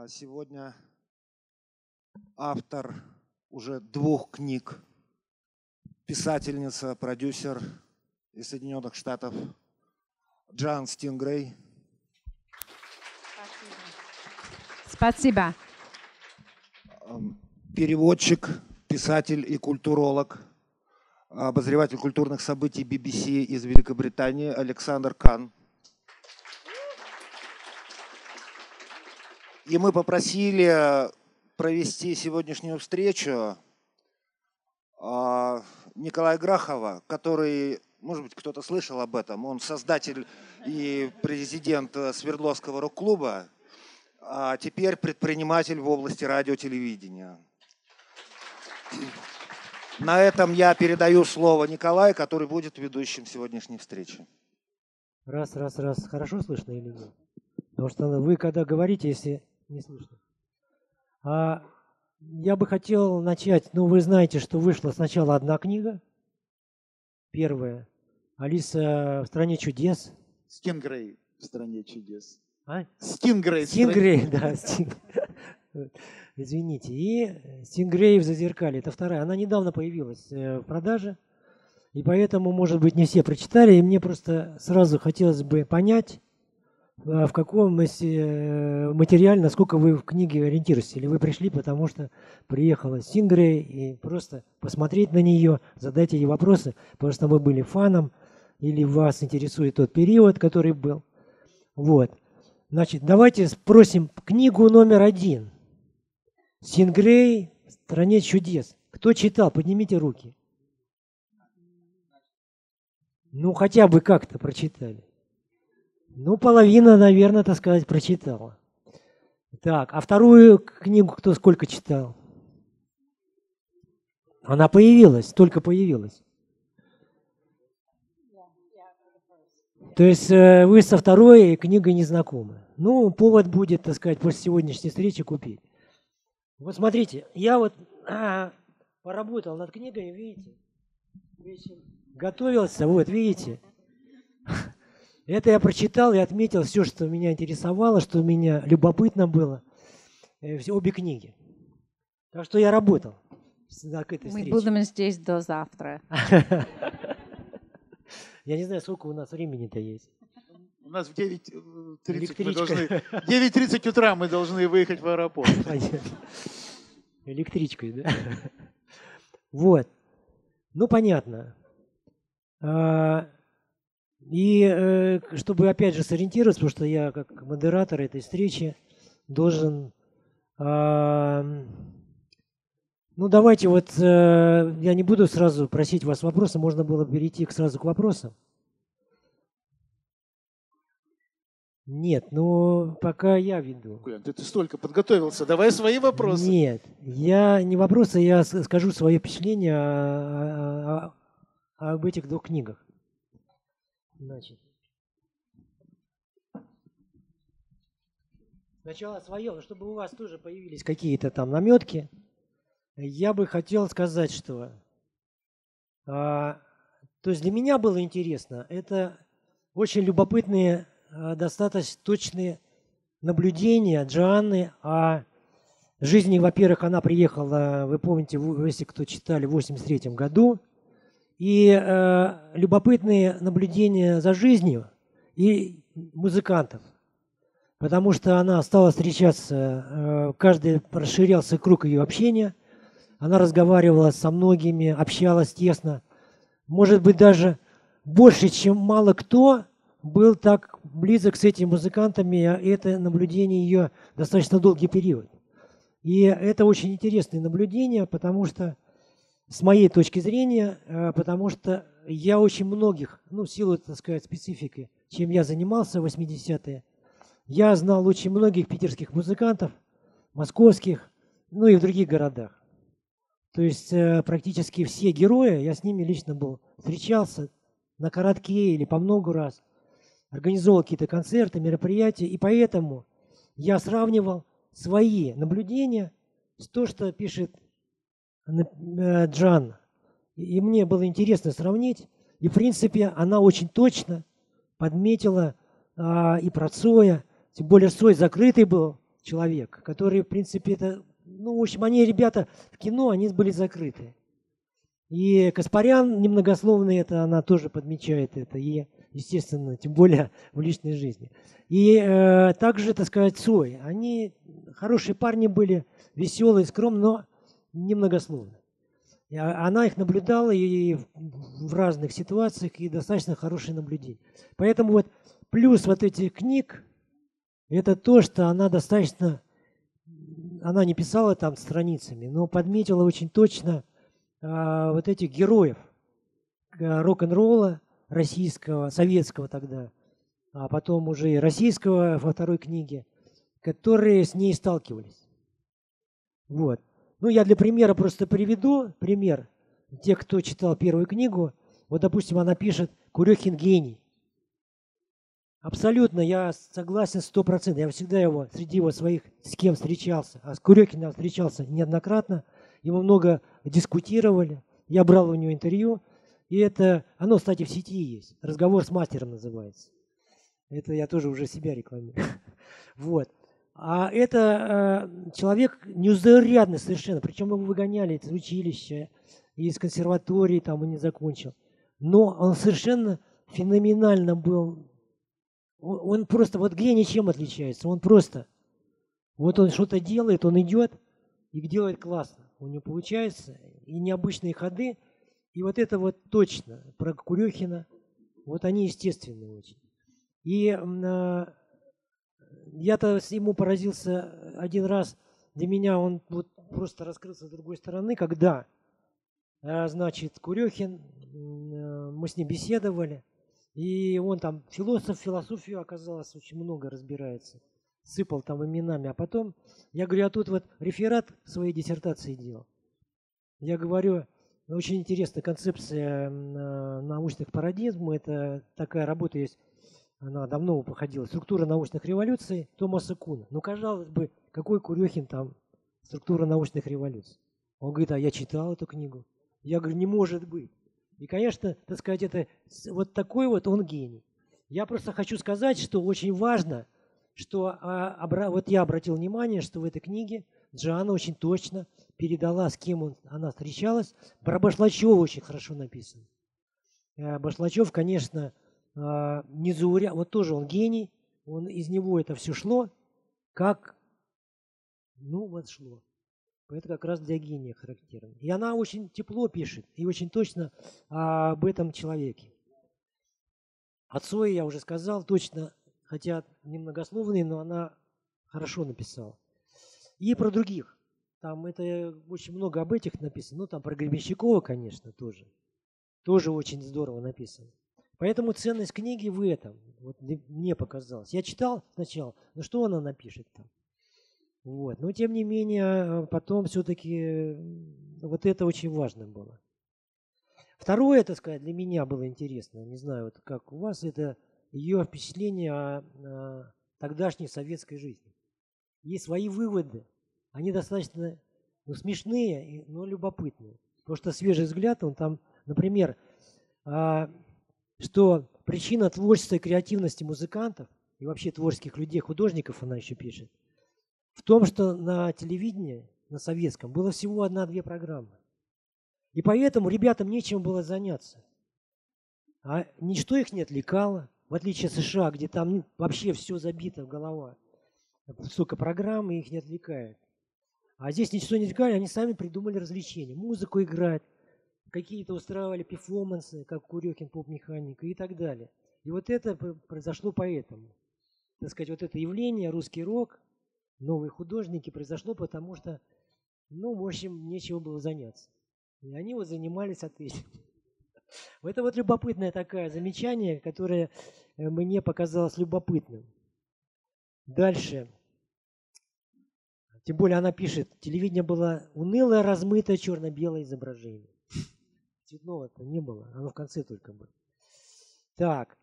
А сегодня автор уже двух книг, писательница, продюсер из Соединенных Штатов Джан Стингрей. Спасибо. Переводчик, писатель и культуролог, обозреватель культурных событий BBC из Великобритании Александр Кан. И мы попросили провести сегодняшнюю встречу а, Николая Грахова, который, может быть, кто-то слышал об этом, он создатель и президент Свердловского рок-клуба, а теперь предприниматель в области радиотелевидения. На этом я передаю слово Николаю, который будет ведущим сегодняшней встречи. Раз, раз, раз. Хорошо слышно или нет? Потому что вы, когда говорите, если не слышно. А я бы хотел начать, ну вы знаете, что вышла сначала одна книга, первая, Алиса в стране чудес. Стингрей в стране чудес. А? Стингрей. Стингрей, да. Стинг... Извините. И Стингрей в зазеркале, это вторая. Она недавно появилась э, в продаже. И поэтому, может быть, не все прочитали. И мне просто сразу хотелось бы понять, в каком э, материале, насколько вы в книге ориентируетесь? Или вы пришли, потому что приехала Сингрей и просто посмотреть на нее, задать ей вопросы, потому что вы были фаном, или вас интересует тот период, который был. Вот. Значит, давайте спросим книгу номер один. Сингрей в стране чудес. Кто читал? Поднимите руки. Ну, хотя бы как-то прочитали. Ну, половина, наверное, так сказать, прочитала. Так, а вторую книгу кто сколько читал? Она появилась, только появилась. То есть э, вы со второй книгой не знакомы. Ну, повод будет, так сказать, после сегодняшней встречи купить. Вот смотрите, я вот а, поработал над книгой, видите, готовился, вот, видите. Это я прочитал и отметил все, что меня интересовало, что меня любопытно было. Э, все, обе книги. Так что я работал к этой Мы будем здесь до завтра. Я не знаю, сколько у нас времени-то есть. У нас в 9.30 э, мы должны... 9.30 утра мы должны выехать в аэропорт. Электричкой, да? Вот. Ну, понятно. И э, чтобы опять же сориентироваться, потому что я как модератор этой встречи должен... Ну давайте вот, э, я не буду сразу просить вас вопросы, можно было перейти сразу к вопросам. Нет, ну пока я веду. Колян, ты, ты столько подготовился, давай свои вопросы. Нет, я не вопросы, я скажу свои впечатления о, о, о, об этих двух книгах. Значит, сначала свое, чтобы у вас тоже появились какие-то там наметки, я бы хотел сказать, что а, то есть для меня было интересно, это очень любопытные, а, достаточно точные наблюдения Джоанны о жизни. Во-первых, она приехала, вы помните, если кто читали, в 83 году, и э, любопытные наблюдения за жизнью и музыкантов. Потому что она стала встречаться, э, каждый расширялся круг ее общения. Она разговаривала со многими, общалась тесно. Может быть, даже больше, чем мало кто был так близок с этими музыкантами, а это наблюдение ее достаточно долгий период. И это очень интересное наблюдение, потому что с моей точки зрения, э, потому что я очень многих, ну, в силу, так сказать, специфики, чем я занимался в 80-е, я знал очень многих питерских музыкантов, московских, ну и в других городах. То есть э, практически все герои, я с ними лично был, встречался на коротке или по много раз, организовал какие-то концерты, мероприятия, и поэтому я сравнивал свои наблюдения с то, что пишет Джан. И мне было интересно сравнить. И, в принципе, она очень точно подметила а, и про Цоя. Тем более Цой закрытый был человек, который, в принципе, это, ну, в общем, они, ребята, в кино, они были закрыты. И Каспарян немногословный, это она тоже подмечает это, и, естественно, тем более в личной жизни. И э, также, так сказать, Цой. Они хорошие парни были, веселые, скромные, но немногословны. А, она их наблюдала и в разных ситуациях, и достаточно хорошее наблюдение. Поэтому вот плюс вот этих книг, это то, что она достаточно, она не писала там страницами, но подметила очень точно а, вот этих героев а, рок-н-ролла российского, советского тогда, а потом уже и российского во второй книге, которые с ней сталкивались. Вот. Ну, я для примера просто приведу пример. Те, кто читал первую книгу, вот, допустим, она пишет «Курехин гений». Абсолютно, я согласен сто процентов. Я всегда его, среди его своих, с кем встречался, а с Курехиным встречался неоднократно, ему много дискутировали, я брал у него интервью, и это, оно, кстати, в сети есть, разговор с мастером называется. Это я тоже уже себя рекламирую. Вот. А это э, человек неузарядный совершенно, причем его выгоняли из училища, из консерватории, там он не закончил. Но он совершенно феноменально был. Он, он просто, вот гений чем отличается? Он просто, вот он что-то делает, он идет и делает классно. У него получается и необычные ходы. И вот это вот точно про Курехина, вот они естественные очень. И э, я-то ему поразился один раз. Для меня он вот просто раскрылся с другой стороны, когда, э, значит, Курехин, э, мы с ним беседовали, и он там философ, философию оказалось очень много разбирается. Сыпал там именами. А потом, я говорю, я тут вот реферат своей диссертации делал. Я говорю, очень интересная концепция э, научных парадигм. Это такая работа есть она давно походила, структура научных революций Томаса Куна. Ну, казалось бы, какой Курехин там структура научных революций? Он говорит, а я читал эту книгу. Я говорю, не может быть. И, конечно, так сказать, это вот такой вот он гений. Я просто хочу сказать, что очень важно, что а, вот я обратил внимание, что в этой книге Джоанна очень точно передала, с кем он, она встречалась. Про Башлачева очень хорошо написано. Э, Башлачев, конечно, незауря... Вот тоже он гений, он, из него это все шло, как, ну вот шло. Это как раз для гения характерно. И она очень тепло пишет и очень точно а, об этом человеке. От Сои я уже сказал, точно, хотя немногословный, но она хорошо написала. И про других. Там это очень много об этих написано. Ну, там про Гребенщикова, конечно, тоже. Тоже очень здорово написано. Поэтому ценность книги в этом, вот мне показалось. Я читал сначала, ну что она напишет там? Вот. Но тем не менее, потом все-таки вот это очень важно было. Второе, так сказать, для меня было интересно, не знаю, вот как у вас, это ее впечатление о, о тогдашней советской жизни. Есть свои выводы, они достаточно ну, смешные, но любопытные. Потому что свежий взгляд, он там, например, а, что причина творчества и креативности музыкантов и вообще творческих людей, художников она еще пишет, в том, что на телевидении, на советском, было всего одна-две программы. И поэтому ребятам нечем было заняться. А ничто их не отвлекало, в отличие от США, где там вообще все забито в голова. Столько программ, и их не отвлекает. А здесь ничто не отвлекает, они сами придумали развлечения. Музыку играть, какие-то устраивали перформансы, как Курехин, поп-механика и так далее. И вот это произошло поэтому. Так сказать, вот это явление, русский рок, новые художники произошло, потому что, ну, в общем, нечего было заняться. И они вот занимались ответом. Это вот любопытное такое замечание, которое э, мне показалось любопытным. Дальше. Тем более она пишет, телевидение было унылое, размытое, черно-белое изображение. Цветного-то не было, оно в конце только было. Так,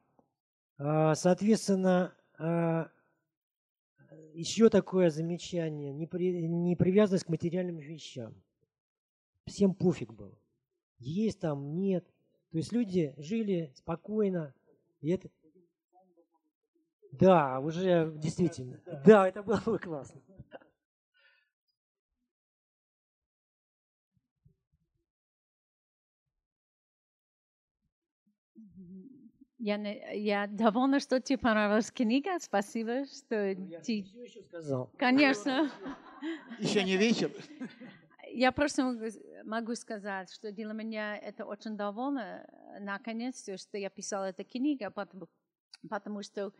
а, соответственно, а, еще такое замечание, непривязанность к материальным вещам. Всем пофиг было. Есть там, нет. То есть люди жили спокойно. И это... Да, уже действительно. Да, это было бы классно. Я, я довольна, что тебе понравилась книга. Спасибо, что ну, я ты... Все еще сказал. Конечно. Еще не вечер. Я просто могу, могу сказать, что для меня это очень довольно, наконец-то, что я писала эту книгу, потому, потому что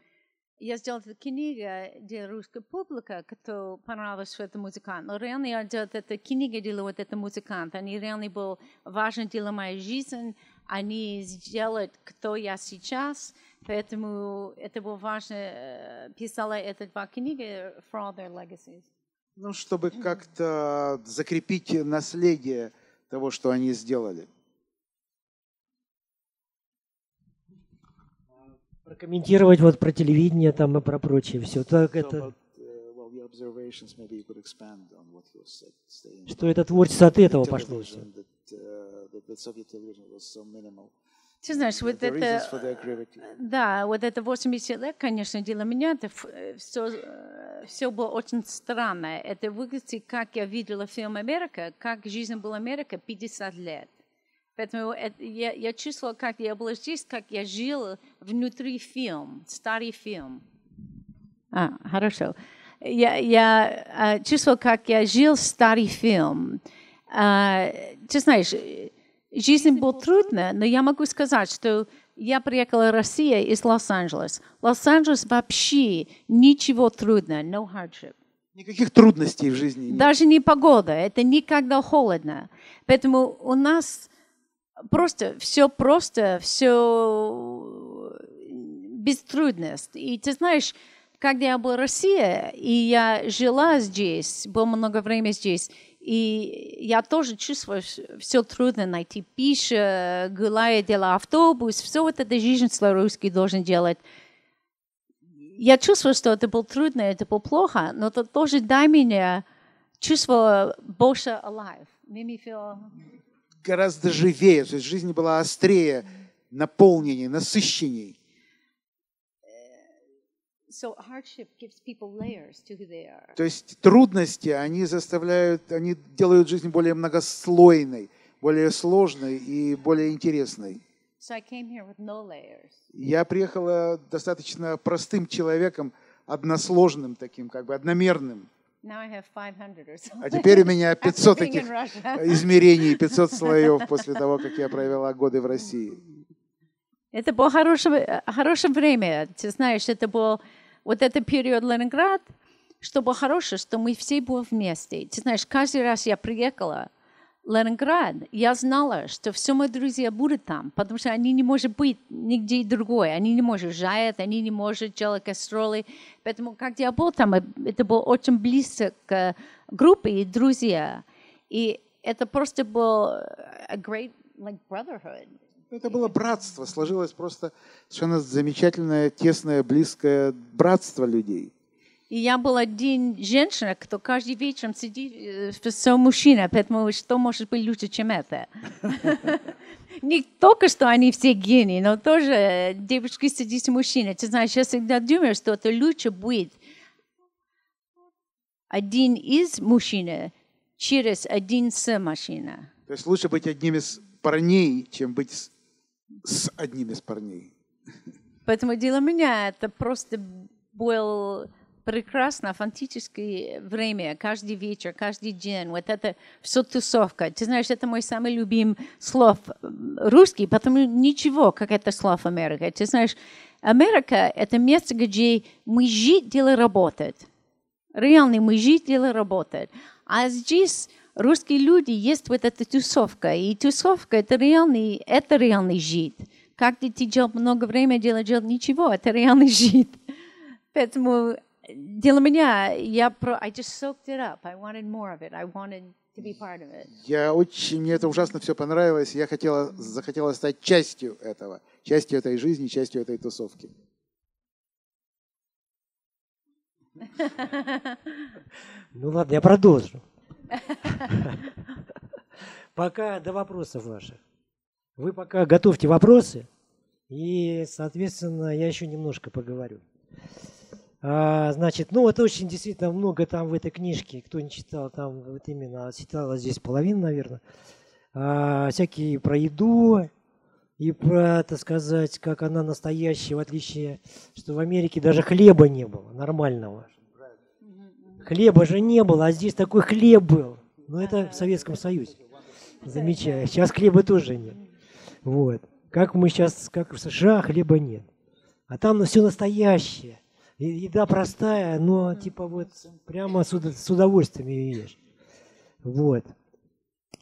я сделала эту книгу для русской публики, кто понравилась этот музыкант. Но реально я делала эту книгу для вот этого музыканта. Они реально был важен для моей жизни. Они сделают, кто я сейчас. Поэтому это было важно. Писала эти два книги for their legacies. Ну, чтобы как-то закрепить наследие того, что они сделали. Прокомментировать вот про телевидение там и про прочее все. Так это... Что это творчество от этого пошло все. Ты знаешь, вот это, да, вот это 80 лет, конечно, для меня это все, все было очень странно. Это выглядит, как я видела фильм «Америка», как жизнь была Америка 50 лет. Поэтому это, я, я чувствовала, как я была здесь, как я жила внутри фильма, старый фильм. А, хорошо. Я, я чувствовала, как я жил старый фильм. А, ты знаешь, Жизнь была трудная, но я могу сказать, что я приехала в Россию из Лос-Анджелеса. Лос-Анджелес вообще ничего трудного, no hardship. Никаких трудностей в жизни нет. Даже не погода, это никогда холодно. Поэтому у нас просто все просто, все без трудностей. И ты знаешь, когда я была в России, и я жила здесь, было много времени здесь, и я тоже чувствую, все трудно найти пищу, гуляя делать автобус, все вот это жизнь русский должен делать. Я чувствую, что это было трудно, это было плохо, но это тоже дай мне чувство больше alive. Feel... Гораздо живее, то есть жизнь была острее, наполненнее, насыщенней. То есть трудности, они заставляют, они делают жизнь более многослойной, более сложной и более интересной. Я приехала достаточно простым человеком, односложным таким, как бы одномерным. А теперь у меня 500 таких измерений, 500 слоев после того, как я провела годы в России. Это было хорошее, хорошее время. Ты знаешь, это был вот этот период Ленинград, что было хорошее, что мы все были вместе. Ты знаешь, каждый раз я приехала в Ленинград, я знала, что все мои друзья будут там, потому что они не могут быть нигде другой. Они не могут жать, они не могут делать гастроли. Поэтому, когда я был там, это было очень близко к группе и друзья. И это просто был a great like brotherhood. Это было братство, сложилось просто совершенно замечательное, тесное, близкое братство людей. И я была один женщина, кто каждый вечер сидит, э, все мужчина, поэтому что может быть лучше, чем это? Не только что они все гении, но тоже девушки сидят с мужчиной. Ты знаешь, я всегда думаю, что это лучше будет один из мужчин через один с мужчина. То есть лучше быть одним из парней, чем быть с одним из парней. Поэтому для меня это просто был прекрасно, фантастическое время, каждый вечер, каждый день, вот это все тусовка. Ты знаешь, это мой самый любимый слов русский, потому ничего, как это слов Америка. Ты знаешь, Америка – это место, где жить, дело работать. Реально мы жить, дело работать. А здесь русские люди есть вот эта тусовка. И тусовка это реальный, это реальный жид. Как ты делал много времени, делал, делал ничего, это реальный жид. Поэтому для меня, я про, I just soaked it up. I wanted more of it. I wanted to be part of it. Я очень, мне это ужасно все понравилось. Я хотела, захотела стать частью этого, частью этой жизни, частью этой тусовки. Ну ладно, я продолжу. Пока до вопросов ваших. Вы пока готовьте вопросы, и, соответственно, я еще немножко поговорю. А, значит, ну, это очень действительно много там в этой книжке, кто не читал, там вот именно читала здесь половина, наверное. А, всякие про еду, и про, так сказать, как она настоящая, в отличие, что в Америке даже хлеба не было нормального. Хлеба же не было, а здесь такой хлеб был. Но это в Советском Союзе. Замечаю. Сейчас хлеба тоже нет. Вот. Как мы сейчас, как в США, хлеба нет. А там ну, все настоящее. Еда простая, но типа вот прямо с удовольствием ее ешь. Вот.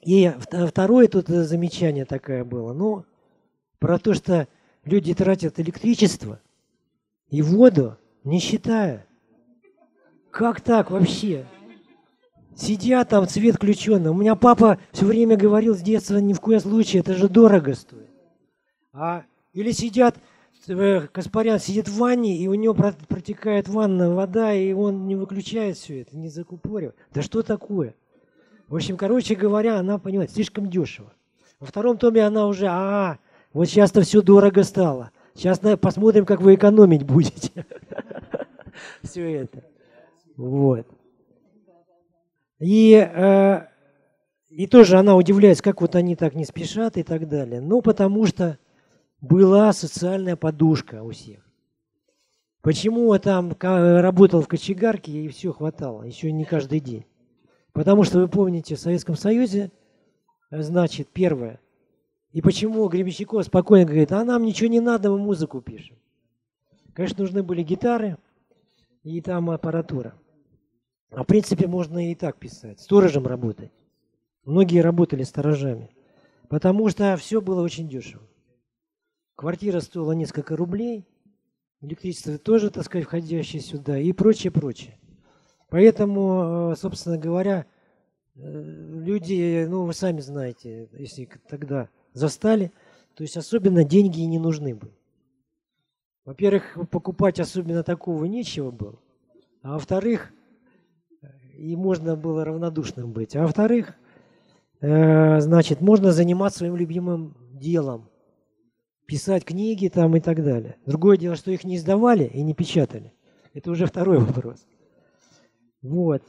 И второе тут замечание такое было. Ну, про то, что люди тратят электричество и воду, не считая. Как так вообще? Сидят там, цвет включенный. У меня папа все время говорил с детства, ни в коем случае, это же дорого стоит. А, или сидят, э, Каспарян сидит в ванне, и у него протекает ванна вода, и он не выключает все это, не закупорив. Да что такое? В общем, короче говоря, она, понимает, слишком дешево. Во втором томе она уже, а, вот сейчас-то все дорого стало. Сейчас посмотрим, как вы экономить будете. Все это. Вот. И, э, и тоже она удивляется, как вот они так не спешат и так далее. Ну, потому что была социальная подушка у всех. Почему я там работал в кочегарке и все хватало, еще не каждый день. Потому что вы помните, в Советском Союзе, значит, первое, и почему Гребенщиков спокойно говорит, а нам ничего не надо, мы музыку пишем. Конечно, нужны были гитары и там аппаратура. А в принципе можно и так писать, сторожем работать. Многие работали сторожами, потому что все было очень дешево. Квартира стоила несколько рублей, электричество тоже, так сказать, входящее сюда и прочее, прочее. Поэтому, э, собственно говоря, э, люди, ну, вы сами знаете, если тогда застали, то есть особенно деньги и не нужны были. Во-первых, покупать особенно такого нечего было, а во-вторых, и можно было равнодушным быть. А во-вторых, э, значит, можно заниматься своим любимым делом, писать книги там и так далее. Другое дело, что их не издавали и не печатали. Это уже второй вопрос. Вот.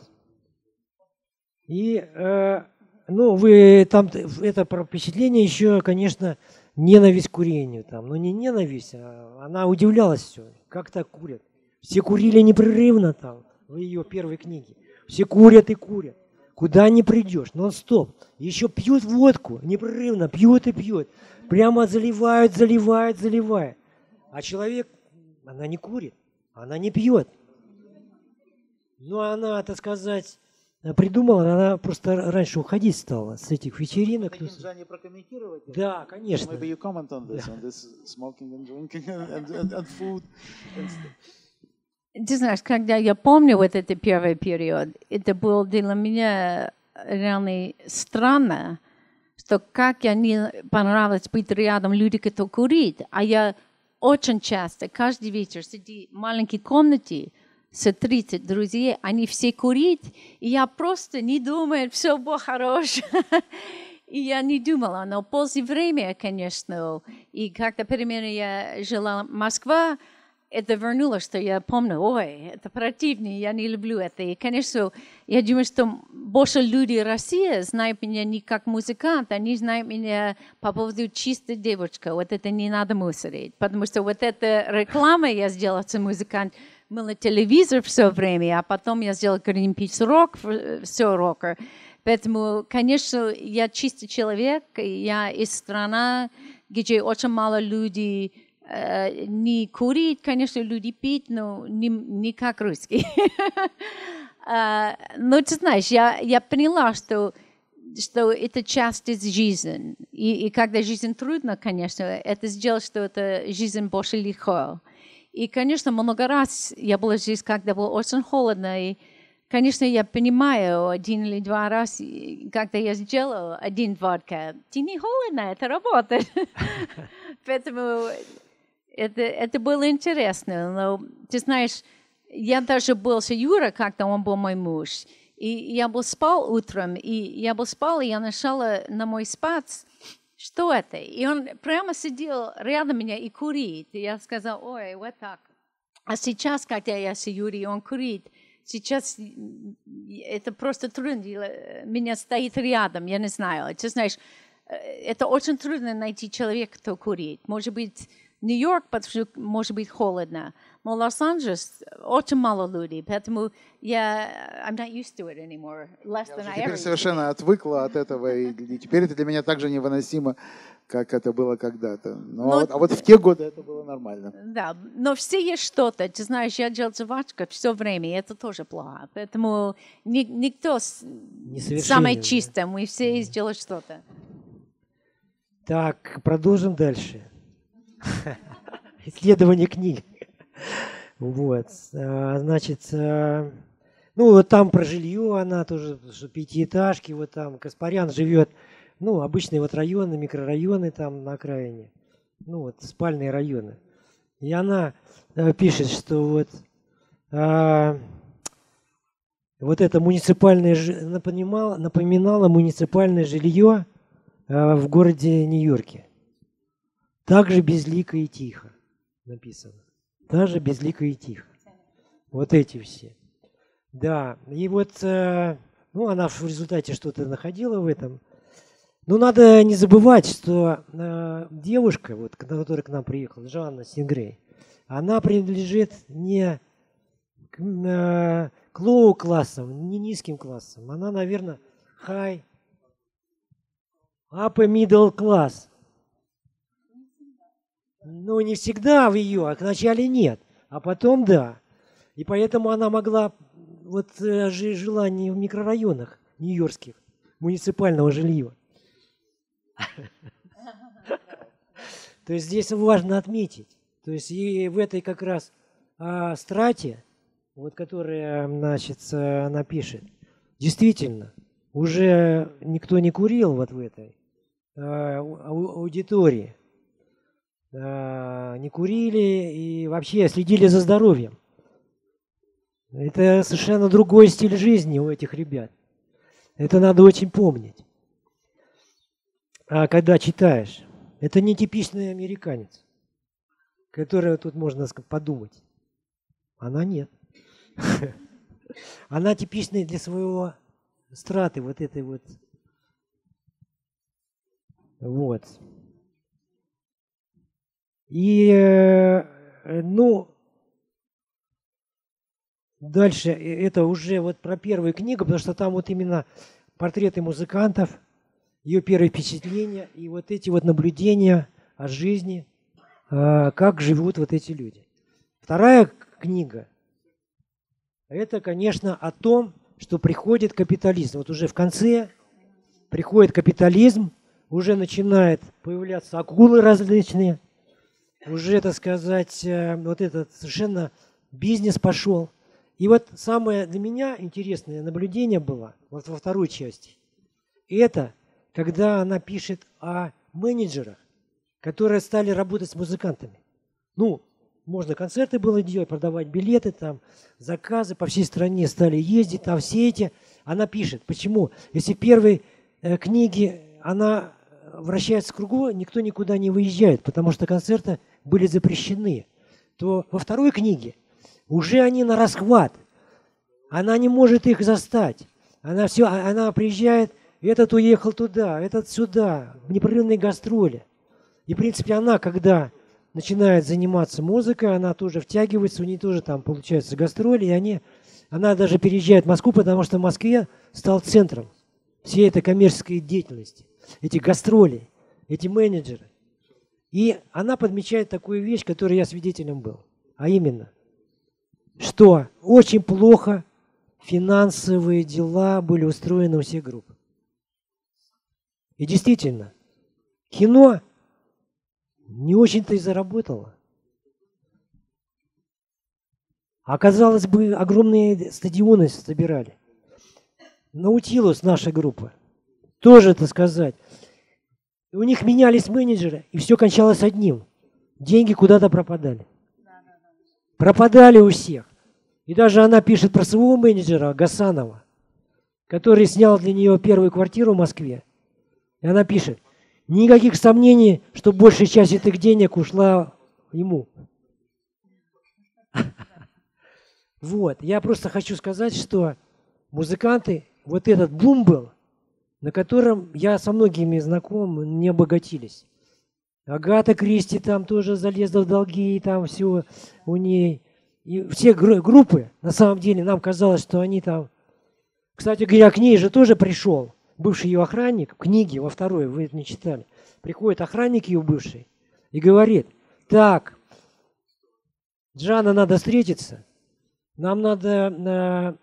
И, э, ну, вы там, это про впечатление еще, конечно, ненависть к курению там. Но не ненависть, а она удивлялась все. Как так курят? Все курили непрерывно там в ее первой книге. Все курят и курят. Куда не придешь, нон-стоп. Еще пьют водку, непрерывно пьют и пьют. Прямо заливают, заливают, заливают. А человек, она не курит, она не пьет. Ну, она, так сказать, придумала, она просто раньше уходить стала с этих вечеринок. Нельзя не прокомментировать? Да, конечно. Maybe you comment on this, on this smoking and drinking and, and, and food. And ты знаешь, когда я помню вот этот первый период, это было для меня реально странно, что как я не понравилось быть рядом люди, кто курит, а я очень часто, каждый вечер сидя в маленькой комнате с 30 друзей, они все курят, и я просто не думаю, все было хорошее. И я не думала, но после времени, конечно, и как-то перемены я жила в Москве, это вернуло, что я помню, ой, это противно, я не люблю это. И, конечно, я думаю, что больше люди России знают меня не как музыкант, они знают меня по поводу чистой девочки. Вот это не надо мусорить. Потому что вот эта реклама я сделала с музыкант, был на телевизор все время, а потом я сделала Greenpeace Rock, все рокер. Поэтому, конечно, я чистый человек, я из страны, где очень мало людей Э, не курить, конечно, люди пить, но не, не как русские. А, но ты знаешь, я, я поняла, что, что это часть из жизни. И, и когда жизнь трудна, конечно, это сделать, что это жизнь больше легко. И, конечно, много раз я была здесь, когда было очень холодно, и, конечно, я понимаю, один или два раз, когда я сделала один водка, ты не холодно, это работает. Поэтому это, это было интересно. Но, ты знаешь, я даже был с Юра, когда он был мой муж. И я был спал утром, и я был спал, и я нашла на мой спать, что это? И он прямо сидел рядом меня и курит. И я сказала, ой, вот так. А сейчас, когда я с Юрием, он курит, сейчас это просто трудно. Меня стоит рядом, я не знаю. Ты знаешь, это очень трудно найти человека, кто курит. Может быть, Нью-Йорк, потому что может быть холодно. Но Лос-Анджелес очень мало людей, поэтому я I'm not used to it anymore. Less than I теперь ever совершенно отвыкла от этого, и, и теперь это для меня так же невыносимо, как это было когда-то. Но, но, а вот в те годы это было нормально. Да, но все есть что-то. Ты знаешь, я делал жвачка все время, и это тоже плохо. Поэтому ни, никто не самое чистое, мы все сделали что-то. Так, продолжим дальше. Исследование книг. Вот. А, значит, а, ну вот там про жилье она тоже, что пятиэтажки, вот там Каспарян живет, ну, обычные вот районы, микрорайоны там на окраине, ну вот спальные районы. И она а, пишет, что вот а, вот это муниципальное напоминало, напоминало муниципальное жилье в городе Нью-Йорке. Также безлико и тихо написано. Даже безлико и тихо. Вот эти все. Да, и вот, э, ну, она в результате что-то находила в этом. Но надо не забывать, что э, девушка, вот, которая к нам приехала, Жанна Сингрей, она принадлежит не к, э, к лоу-классам, не низким классам. Она, наверное, high, upper middle class. Ну, не всегда в ее, а вначале нет, а потом да. И поэтому она могла, вот э, жила не в микрорайонах нью-йоркских, муниципального жилья. То есть здесь важно отметить. То есть и в этой как раз а, страте, вот которая, значит, она пишет, действительно, уже никто не курил вот в этой а, аудитории. Э, не курили и вообще следили за здоровьем. Это совершенно другой стиль жизни у этих ребят. Это надо очень помнить. А когда читаешь, это не типичный американец, который тут можно подумать. Она нет. Она типичная для своего страты, вот этой вот. Вот. И, э, ну, дальше э, это уже вот про первую книгу, потому что там вот именно портреты музыкантов, ее первые впечатления и вот эти вот наблюдения о жизни, э, как живут вот эти люди. Вторая книга – это, конечно, о том, что приходит капитализм. Вот уже в конце приходит капитализм, уже начинает появляться акулы различные, уже, так сказать, э, вот этот совершенно бизнес пошел. И вот самое для меня интересное наблюдение было вот во второй части. Это когда она пишет о менеджерах, которые стали работать с музыкантами. Ну, можно концерты было делать, продавать билеты, там, заказы по всей стране стали ездить, там все эти. Она пишет, почему? Если первые э, книги, она вращается в кругу, никто никуда не выезжает, потому что концерты были запрещены, то во второй книге уже они на расхват. Она не может их застать. Она все, а, она приезжает, этот уехал туда, этот сюда, в непрерывные гастроли. И, в принципе, она, когда начинает заниматься музыкой, она тоже втягивается, у нее тоже там получаются гастроли, и они, она даже переезжает в Москву, потому что в Москве стал центром всей этой коммерческой деятельности, эти гастроли, эти менеджеры. И она подмечает такую вещь, которой я свидетелем был. А именно, что очень плохо финансовые дела были устроены у всех групп. И действительно, кино не очень-то и заработало. А казалось бы, огромные стадионы собирали. Наутилус наша группа. Тоже, так сказать, и у них менялись менеджеры, и все кончалось одним. Деньги куда-то пропадали. Пропадали у всех. И даже она пишет про своего менеджера Гасанова, который снял для нее первую квартиру в Москве. И она пишет, никаких сомнений, что большая часть этих денег ушла ему. Вот, я просто хочу сказать, что музыканты, вот этот бум был, на котором я со многими знаком, не обогатились. Агата Кристи там тоже залезла в долги, и там все у ней. И все группы, на самом деле, нам казалось, что они там... Кстати говоря, к ней же тоже пришел бывший ее охранник, в книге во второй, вы это не читали. Приходит охранник ее бывший и говорит, так, Джана надо встретиться, нам надо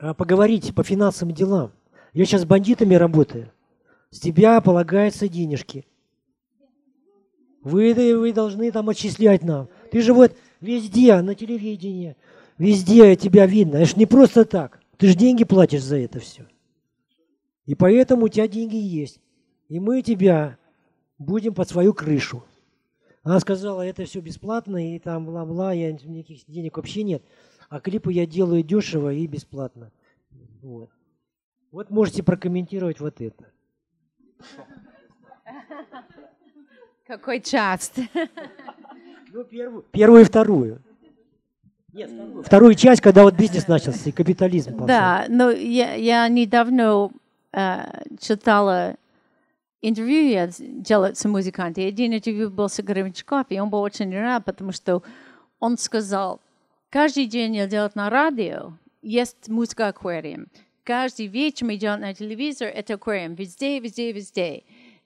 э, поговорить по финансовым делам. Я сейчас с бандитами работаю. С тебя полагаются денежки. Вы, вы должны там отчислять нам. Ты же вот везде, на телевидении, везде тебя видно. Это же не просто так. Ты же деньги платишь за это все. И поэтому у тебя деньги есть. И мы тебя будем под свою крышу. Она сказала, это все бесплатно, и там бла-бла, я никаких денег вообще нет. А клипы я делаю дешево и бесплатно. Вот. Вот можете прокомментировать вот это. Какой часть? Ну, первую, первую и вторую. Нет, вторую. вторую часть, когда вот бизнес начался и капитализм пошел. Да, но я, я недавно э, читала интервью, я делала с музыкантом, и один интервью был с Громичков, и он был очень рад, потому что он сказал, каждый день я делаю на радио, есть музыка аквариум каждый вечер мы идем на телевизор, это аквариум, везде, везде, везде.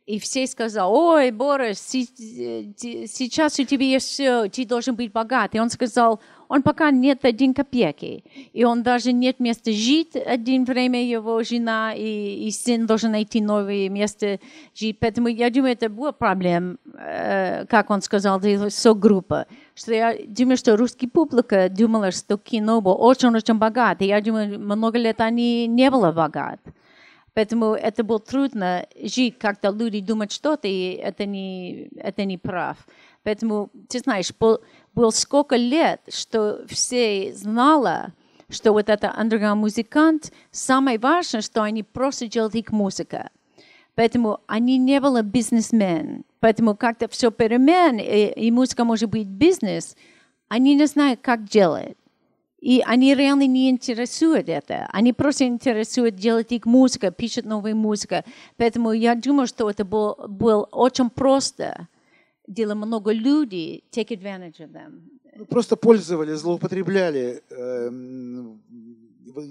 И все сказали, ой, Борис, сейчас у тебя есть все, ты должен быть богат. И он сказал, он пока нет один копейки. И он даже нет места жить. Один время его жена и, и сын должен найти новое место жить. Поэтому я думаю, это была проблема, э, как он сказал, со группа. Что я думаю, что русский публика думала, что кино было очень-очень богат. И я думаю, много лет они не были богаты. Поэтому это было трудно жить, как-то люди думают что-то, и это не, это не прав. Поэтому, ты знаешь, был, был сколько лет, что все знали, что вот это underground музыкант, самое важное, что они просто делают их музыку. Поэтому они не были бизнесмен. Поэтому как-то все перемен, и, музыка может быть бизнес, они не знают, как делать. И они реально не интересуют это. Они просто интересуют делать их музыку, пишут новую музыку. Поэтому я думаю, что это было, было очень просто для много людей take advantage of them. Ну, просто пользовали, злоупотребляли, э,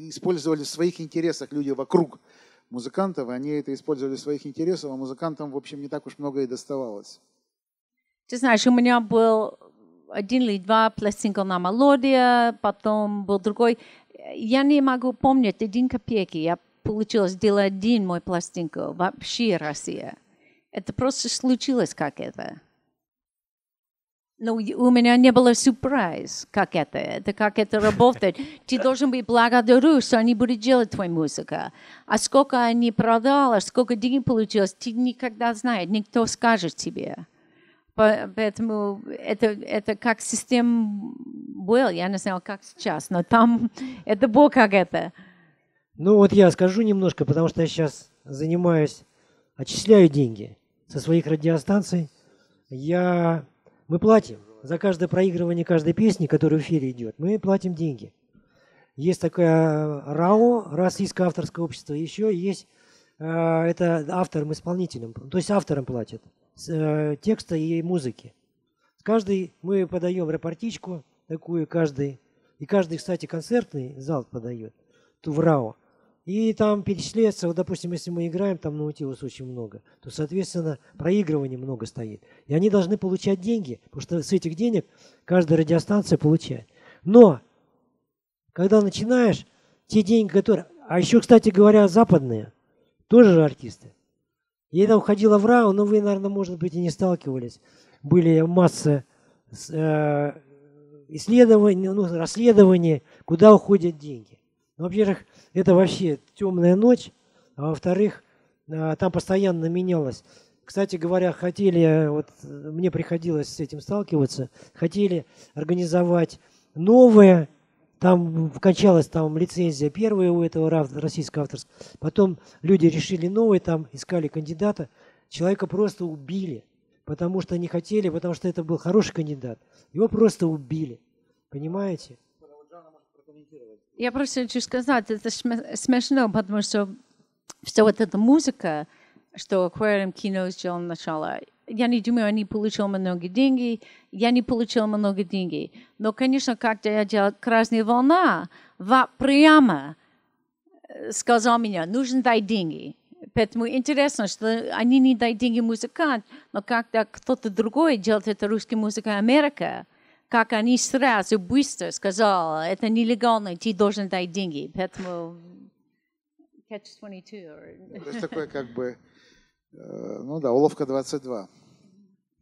использовали в своих интересах люди вокруг музыкантов, они это использовали в своих интересах, а музыкантам, в общем, не так уж много и доставалось. Ты знаешь, у меня был один или два пластинка на мелодия, потом был другой. Я не могу помнить один копейки. Я получилось сделать один мой пластинку вообще Россия. Это просто случилось как это. Но у меня не было сюрприз, как это, это как это работает. Ты должен быть благодарен, что они будут делать твою музыку. А сколько они продали, сколько денег получилось, ты никогда знаешь, никто скажет тебе. Поэтому это, это как система был, я не знаю, как сейчас, но там это было как это. Ну вот я скажу немножко, потому что я сейчас занимаюсь, отчисляю деньги со своих радиостанций. Я, мы платим за каждое проигрывание каждой песни, которая в эфире идет, мы платим деньги. Есть такое РАО, Российское авторское общество, еще есть, э, это автором-исполнителем, то есть авторам платят э, текста и музыки. Каждый мы подаем репортичку такую, каждый, и каждый, кстати, концертный зал подает, ту в РАО. И там перечисляется, вот, допустим, если мы играем, там Наутилус очень много, то, соответственно, проигрываний много стоит. И они должны получать деньги, потому что с этих денег каждая радиостанция получает. Но, когда начинаешь, те деньги, которые... А еще, кстати говоря, западные, тоже артисты. Я там ходила в РАО, но вы, наверное, может быть, и не сталкивались. Были масса э, исследований, ну, расследований, куда уходят деньги. Ну, во-первых, это вообще темная ночь, а во-вторых, э, там постоянно менялось. Кстати говоря, хотели, вот мне приходилось с этим сталкиваться, хотели организовать новое там кончалась там лицензия первая у этого российского авторского. Потом люди решили новый, там искали кандидата. Человека просто убили, потому что не хотели, потому что это был хороший кандидат. Его просто убили. Понимаете? Я просто хочу сказать, это смешно, потому что все вот эта музыка, что аквариум кино сделал начало, я не думаю, они получили много денег, я не получил много денег. Но, конечно, когда я делал «Красная волна», прямо сказал мне, нужно дать деньги. Поэтому интересно, что они не дают деньги музыкант, но когда кто-то другой делает это русский музыка Америка, как они сразу быстро сказал, это нелегально, ты должен дать деньги. Поэтому catch-22. То есть такое как бы, э, ну да, уловка 22.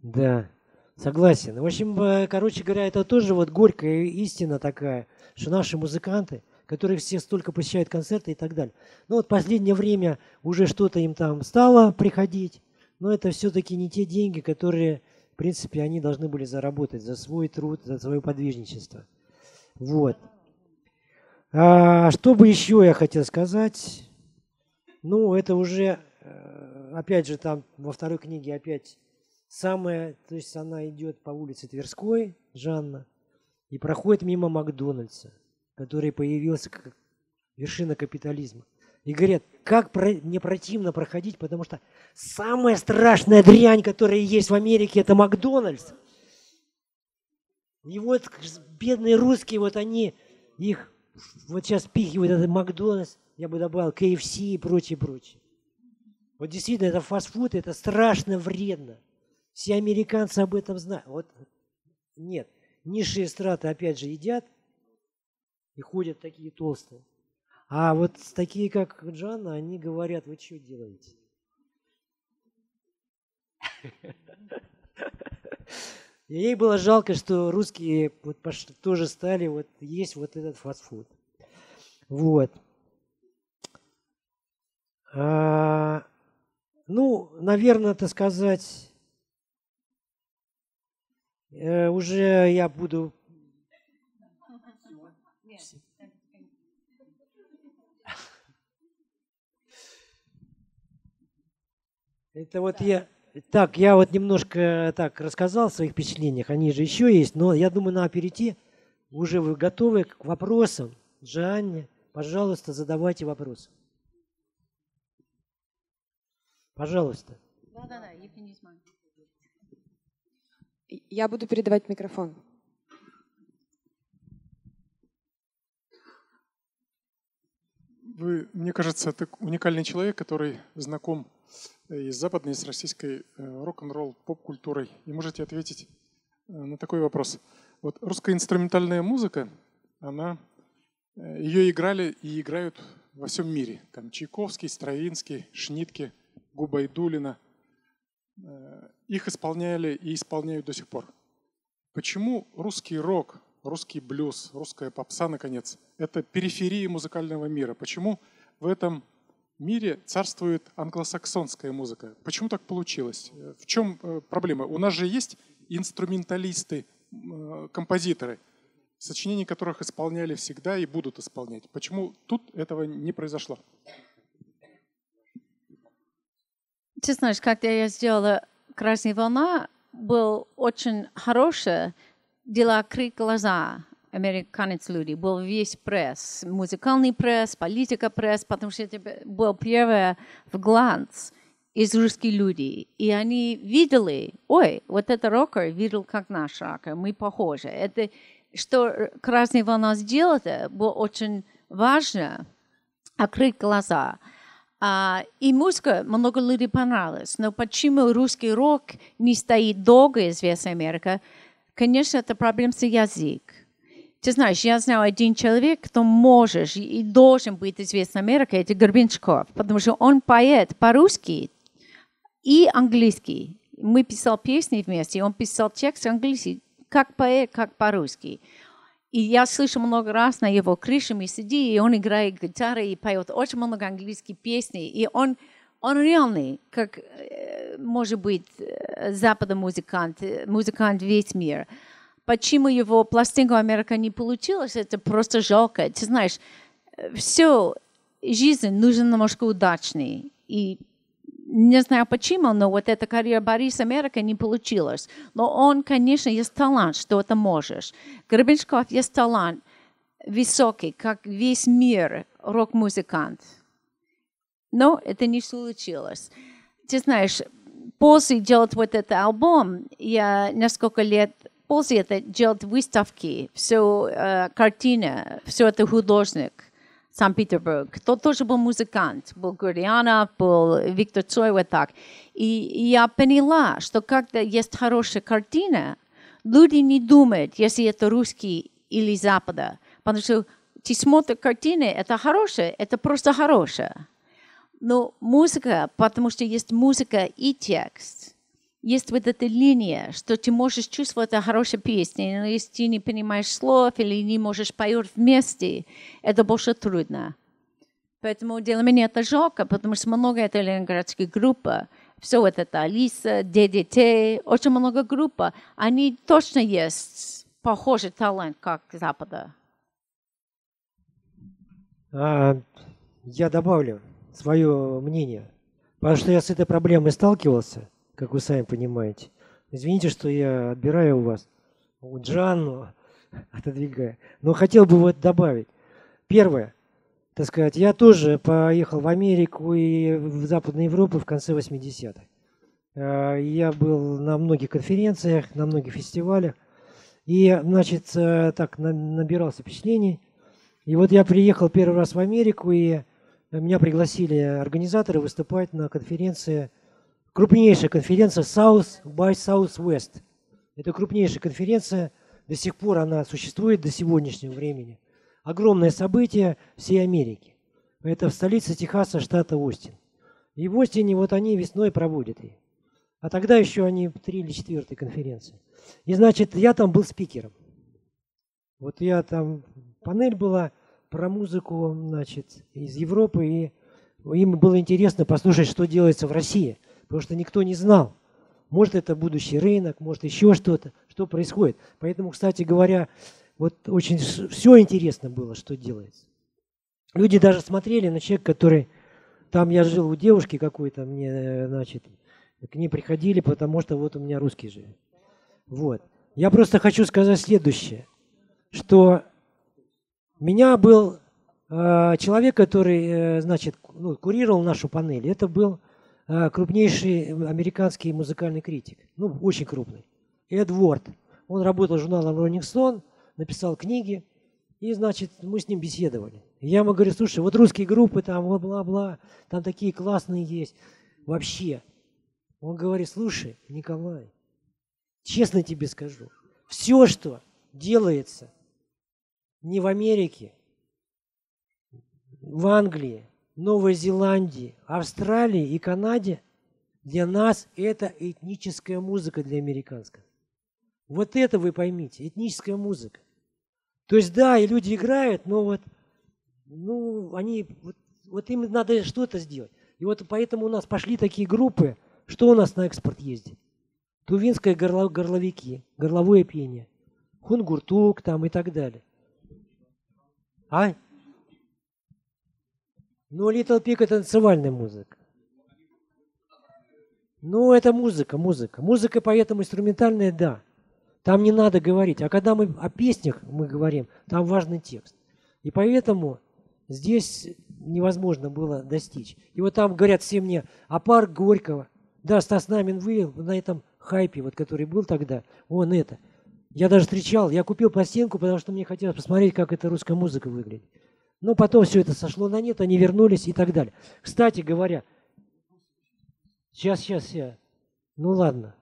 Да, согласен. В общем, э, короче говоря, это тоже вот горькая истина такая, что наши музыканты, которые все столько посещают концерты и так далее. Ну вот последнее время уже что-то им там стало приходить, но это все-таки не те деньги, которые, в принципе, они должны были заработать за свой труд, за свое подвижничество. Вот. А, что бы еще я хотел сказать? Ну, это уже, э, опять же, там во второй книге опять самое, то есть она идет по улице Тверской, Жанна, и проходит мимо Макдональдса, который появился как вершина капитализма. И говорят, как про, мне противно проходить, потому что самая страшная дрянь, которая есть в Америке, это Макдональдс. И вот бедные русские, вот они, их вот сейчас пихивают этот Макдональдс, я бы добавил KFC и прочее, прочее. Вот действительно, это фастфуд, это страшно вредно. Все американцы об этом знают. Вот нет, низшие страты опять же едят и ходят такие толстые. А вот такие, как Джанна, они говорят, вы что делаете? И ей было жалко, что русские вот тоже стали вот есть вот этот фастфуд. Вот. А, ну, наверное, это сказать, э, уже я буду... Это вот я... Так, я вот немножко так рассказал о своих впечатлениях, они же еще есть, но я думаю, надо перейти. Уже вы готовы к вопросам? Джанне, пожалуйста, задавайте вопросы. Пожалуйста. Да, да, да, Я буду передавать микрофон. Вы, мне кажется, это уникальный человек, который знаком и с западной, и с российской э, рок-н-ролл, поп-культурой. И можете ответить э, на такой вопрос. Вот русская инструментальная музыка, она, э, ее играли и играют во всем мире. Там Чайковский, Стравинский, Шнитке – Губайдулина. Их исполняли и исполняют до сих пор. Почему русский рок, русский блюз, русская попса, наконец, это периферия музыкального мира? Почему в этом мире царствует англосаксонская музыка? Почему так получилось? В чем э, проблема? У нас же есть инструменталисты, э, композиторы, сочинения которых исполняли всегда и будут исполнять. Почему тут этого не произошло? Ты знаешь, когда я сделала «Красная волна», был очень хороший дела открыть глаза американец люди. Был весь пресс, музыкальный пресс, политика пресс, потому что это был первый в гланц из русских людей. И они видели, ой, вот это рокер видел, как наш рокер, мы похожи. Это, что «Красная волна» сделала, было очень важно открыть глаза. А, и музыка много людей понравилась. Но почему русский рок не стоит долго известна Америка? Конечно, это проблема с язык. Ты знаешь, я знаю один человек, кто может и должен быть известен Америке, это Горбинчков, потому что он поет по-русски и английски. Мы писали песни вместе, он писал текст английский, как поэт, как по-русски. И я слышу много раз на его крыше мы сидим, и он играет гитару и поет очень много английских песней. И он, он реальный, как, э, может быть, э, западный музыкант, э, музыкант весь мир. Почему его пластинка Америка не получилась, это просто жалко. Ты знаешь, все, жизнь нужна немножко удачной. И не знаю почему, но вот эта карьера Бориса Америка не получилась. Но он, конечно, есть талант, что это можешь. Гребеншков есть талант высокий, как весь мир, рок-музыкант. Но это не случилось. Ты знаешь, после делать вот этот альбом, я несколько лет после этого делать выставки, все э, картины, все это художник. Санкт-Петербург. Тот тоже был музыкант, был Гурьянов, был Виктор Цой, вот так. И, и я поняла, что когда есть хорошая картина, люди не думают, если это русский или запада, потому что ты смотришь картины, это хорошее, это просто хорошее. Но музыка, потому что есть музыка и текст, есть вот эта линия, что ты можешь чувствовать это хорошая песня, но если ты не понимаешь слов или не можешь поют вместе, это больше трудно. Поэтому для меня это жалко, потому что много это ленинградских групп. Все вот это Алиса, ДДТ, очень много групп. Они точно есть похожий талант, как Запада. А, я добавлю свое мнение, потому что я с этой проблемой сталкивался, как вы сами понимаете. Извините, что я отбираю у вас у Джанну, отодвигаю. Но хотел бы вот добавить. Первое, так сказать, я тоже поехал в Америку и в Западную Европу в конце 80-х. А, я был на многих конференциях, на многих фестивалях. И, значит, э, так набирался впечатлений. И вот я приехал первый раз в Америку, и меня пригласили организаторы выступать на конференции, крупнейшая конференция South by Southwest. Это крупнейшая конференция, до сих пор она существует до сегодняшнего времени. Огромное событие всей Америки. Это в столице Техаса, штата Остин. И в Остине вот они весной проводят ее. А тогда еще они три или четвертые конференции. И значит, я там был спикером. Вот я там панель была про музыку, значит, из Европы, и им было интересно послушать, что делается в России, потому что никто не знал. Может, это будущий рынок, может, еще что-то, что происходит. Поэтому, кстати говоря, вот очень все интересно было, что делается. Люди даже смотрели на человека, который... Там я жил у девушки какой-то, мне, значит, к ней приходили, потому что вот у меня русский живет. Вот. Я просто хочу сказать следующее, что меня был э, человек, который, э, значит, ну, курировал нашу панель. Это был э, крупнейший американский музыкальный критик, ну, очень крупный. Эд Ворд. Он работал в журнале Rolling Stone, написал книги, и, значит, мы с ним беседовали. Я ему говорю, слушай, вот русские группы там, бла-бла-бла, там такие классные есть. Вообще. Он говорит, слушай, Николай, честно тебе скажу, все, что делается не в Америке, в Англии, Новой Зеландии, Австралии и Канаде, для нас это этническая музыка для американского. Вот это вы поймите, этническая музыка. То есть да, и люди играют, но вот, ну, они, вот, вот им надо что-то сделать. И вот поэтому у нас пошли такие группы, что у нас на экспорт ездит? Тувинское горло, горловики, горловое пение, хунгуртук там и так далее. А? Ну, Little Pig это танцевальная музыка. Ну, это музыка, музыка. Музыка поэтому инструментальная, да. Там не надо говорить. А когда мы о песнях мы говорим, там важный текст. И поэтому здесь невозможно было достичь. И вот там говорят все мне, а парк Горького, да, Стас Намин вы на этом хайпе, вот который был тогда, он это – я даже встречал, я купил пластинку, потому что мне хотелось посмотреть, как эта русская музыка выглядит. Но потом все это сошло на нет, они вернулись и так далее. Кстати говоря, сейчас, сейчас, я. Ну ладно.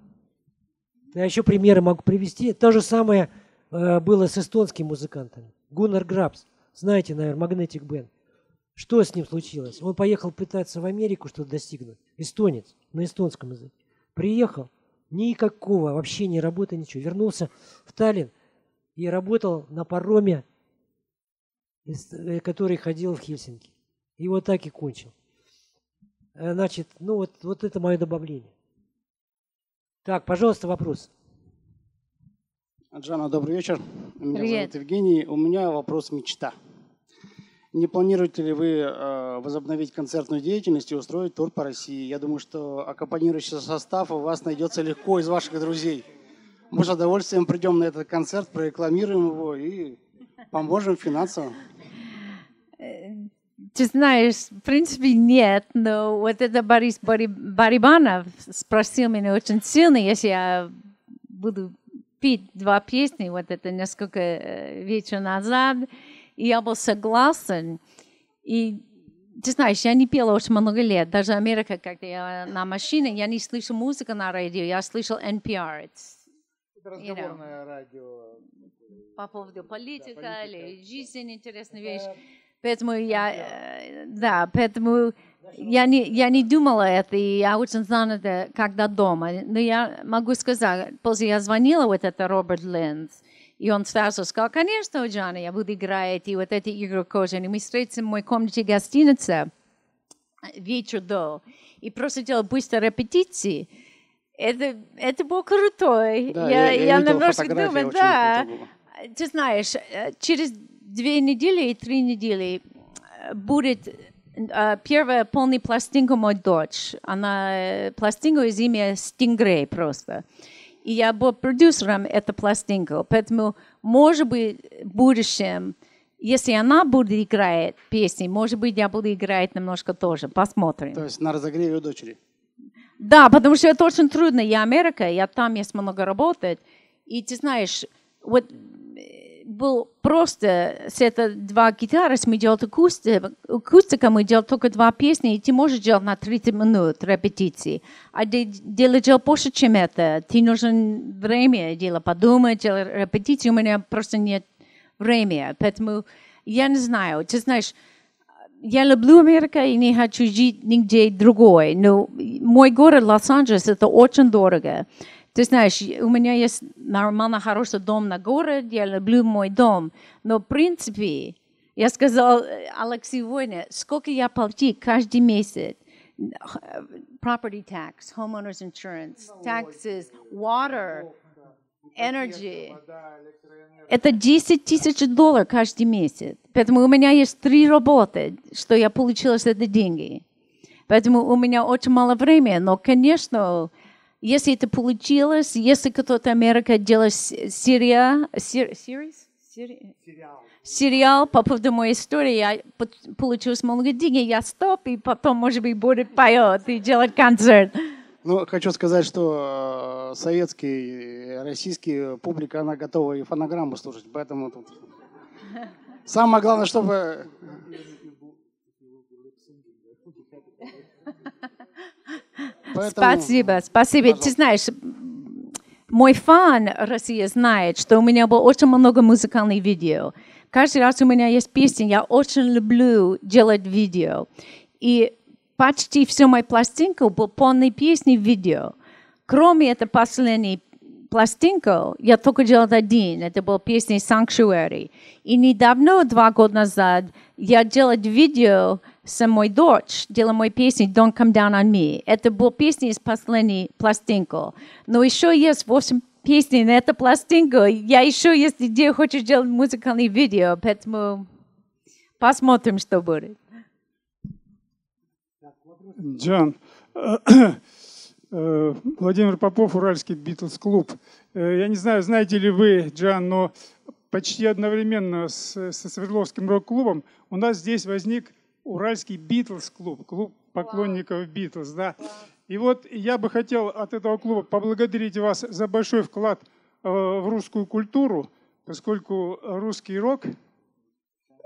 Я еще примеры могу привести. То же самое э, было с эстонскими музыкантами. Гуннар Грабс, знаете, наверное, Magnetic Band. Что с ним случилось? Он поехал пытаться в Америку что-то достигнуть. Эстонец, на эстонском языке. Приехал, Никакого вообще не работы, ничего. Вернулся в Таллин и работал на пароме, который ходил в Хельсинки. И вот так и кончил. Э, значит, ну вот, вот это мое добавление. Так, пожалуйста, вопрос. Джана, добрый вечер. Меня Привет. зовут Евгений. У меня вопрос мечта. Не планируете ли вы э, возобновить концертную деятельность и устроить тур по России? Я думаю, что аккомпанирующий состав у вас найдется легко из ваших друзей. Мы с удовольствием придем на этот концерт, прорекламируем его и поможем финансово. Ты знаешь, в принципе, нет, но вот это Борис Барибанов спросил меня очень сильно, если я буду петь два песни, вот это несколько э, вечеров назад, и я был согласен. И ты знаешь, я не пела очень много лет, даже Америка, когда я на машине, я не слышу музыку на радио, я слышал NPR. Это разговорное you know, радио. По поводу политики да, или жизнь интересная вещь. Поэтому я, э, да, поэтому я не, я не думала это, и я очень это, когда дома. Но я могу сказать, после я звонила вот это Роберт Линдс, и он сразу сказал, конечно, Джана, я буду играть, и вот эти игры кожаные. Мы встретимся в моей комнате гостиницы вечер до, и просто делал быстро репетиции. Это, это было крутой. Да, я, я, я немножко думаю, да. Ты знаешь, э, через две недели и три недели э, будет э, первая полная пластинка мой дочь. Она пластинка из имя Stingray просто. И я был продюсером этой пластинки. Поэтому, может быть, в будущем, если она будет играть песни, может быть, я буду играть немножко тоже. Посмотрим. То есть на разогреве у дочери? Да, потому что это очень трудно. Я Америка, я там есть много работать. И ты знаешь, вот был просто с это два гитары, мы делали акустика, акустика, мы делали только два песни, и ты можешь делать на 30 минут репетиции. А делать делать больше, чем это. Ты нужен время делать, подумать, делать репетиции. У меня просто нет времени. Поэтому я не знаю. Ты знаешь, я люблю Америку и не хочу жить нигде другой. Но мой город Лос-Анджелес это очень дорого. Ты знаешь, у меня есть нормально хороший дом на городе, я люблю мой дом. Но, в принципе, я сказал Алексею Войне, сколько я плачу каждый месяц. Property tax, homeowners insurance, taxes, water, energy. Это 10 тысяч долларов каждый месяц. Поэтому у меня есть три работы, что я получила с эти деньги. Поэтому у меня очень мало времени. Но, конечно, если это получилось, если кто-то Америка делает серия, сер, series? Сериал. сериал по поводу моей истории, я получилось много денег, я стоп, и потом, может быть, будет поет и делать концерт. Ну, хочу сказать, что э, советский, российский публика, она готова и фонограмму слушать, поэтому тут... Самое главное, чтобы Поэтому... Спасибо, спасибо. Пожалуйста. Ты знаешь, мой фан Россия знает, что у меня было очень много музыкальных видео. Каждый раз у меня есть песни, я очень люблю делать видео. И почти все мои пластинки был полной песни видео. Кроме этой последней пластинки, я только делал один. Это был песня Sanctuary. И недавно, два года назад, я делал видео с моей дочь, делала мою песню «Don't Come Down On Me». Это была песня из последней пластинки. Но еще есть восемь песней на эту пластинку. Я еще есть идея, хочу сделать музыкальное видео, поэтому посмотрим, что будет. Джан, э, Владимир Попов, Уральский Битлз-клуб. Э, я не знаю, знаете ли вы, Джан, но почти одновременно с, со Свердловским рок-клубом у нас здесь возник Уральский Битлз-клуб, клуб поклонников Битлз. Да. И вот я бы хотел от этого клуба поблагодарить вас за большой вклад э, в русскую культуру, поскольку русский рок,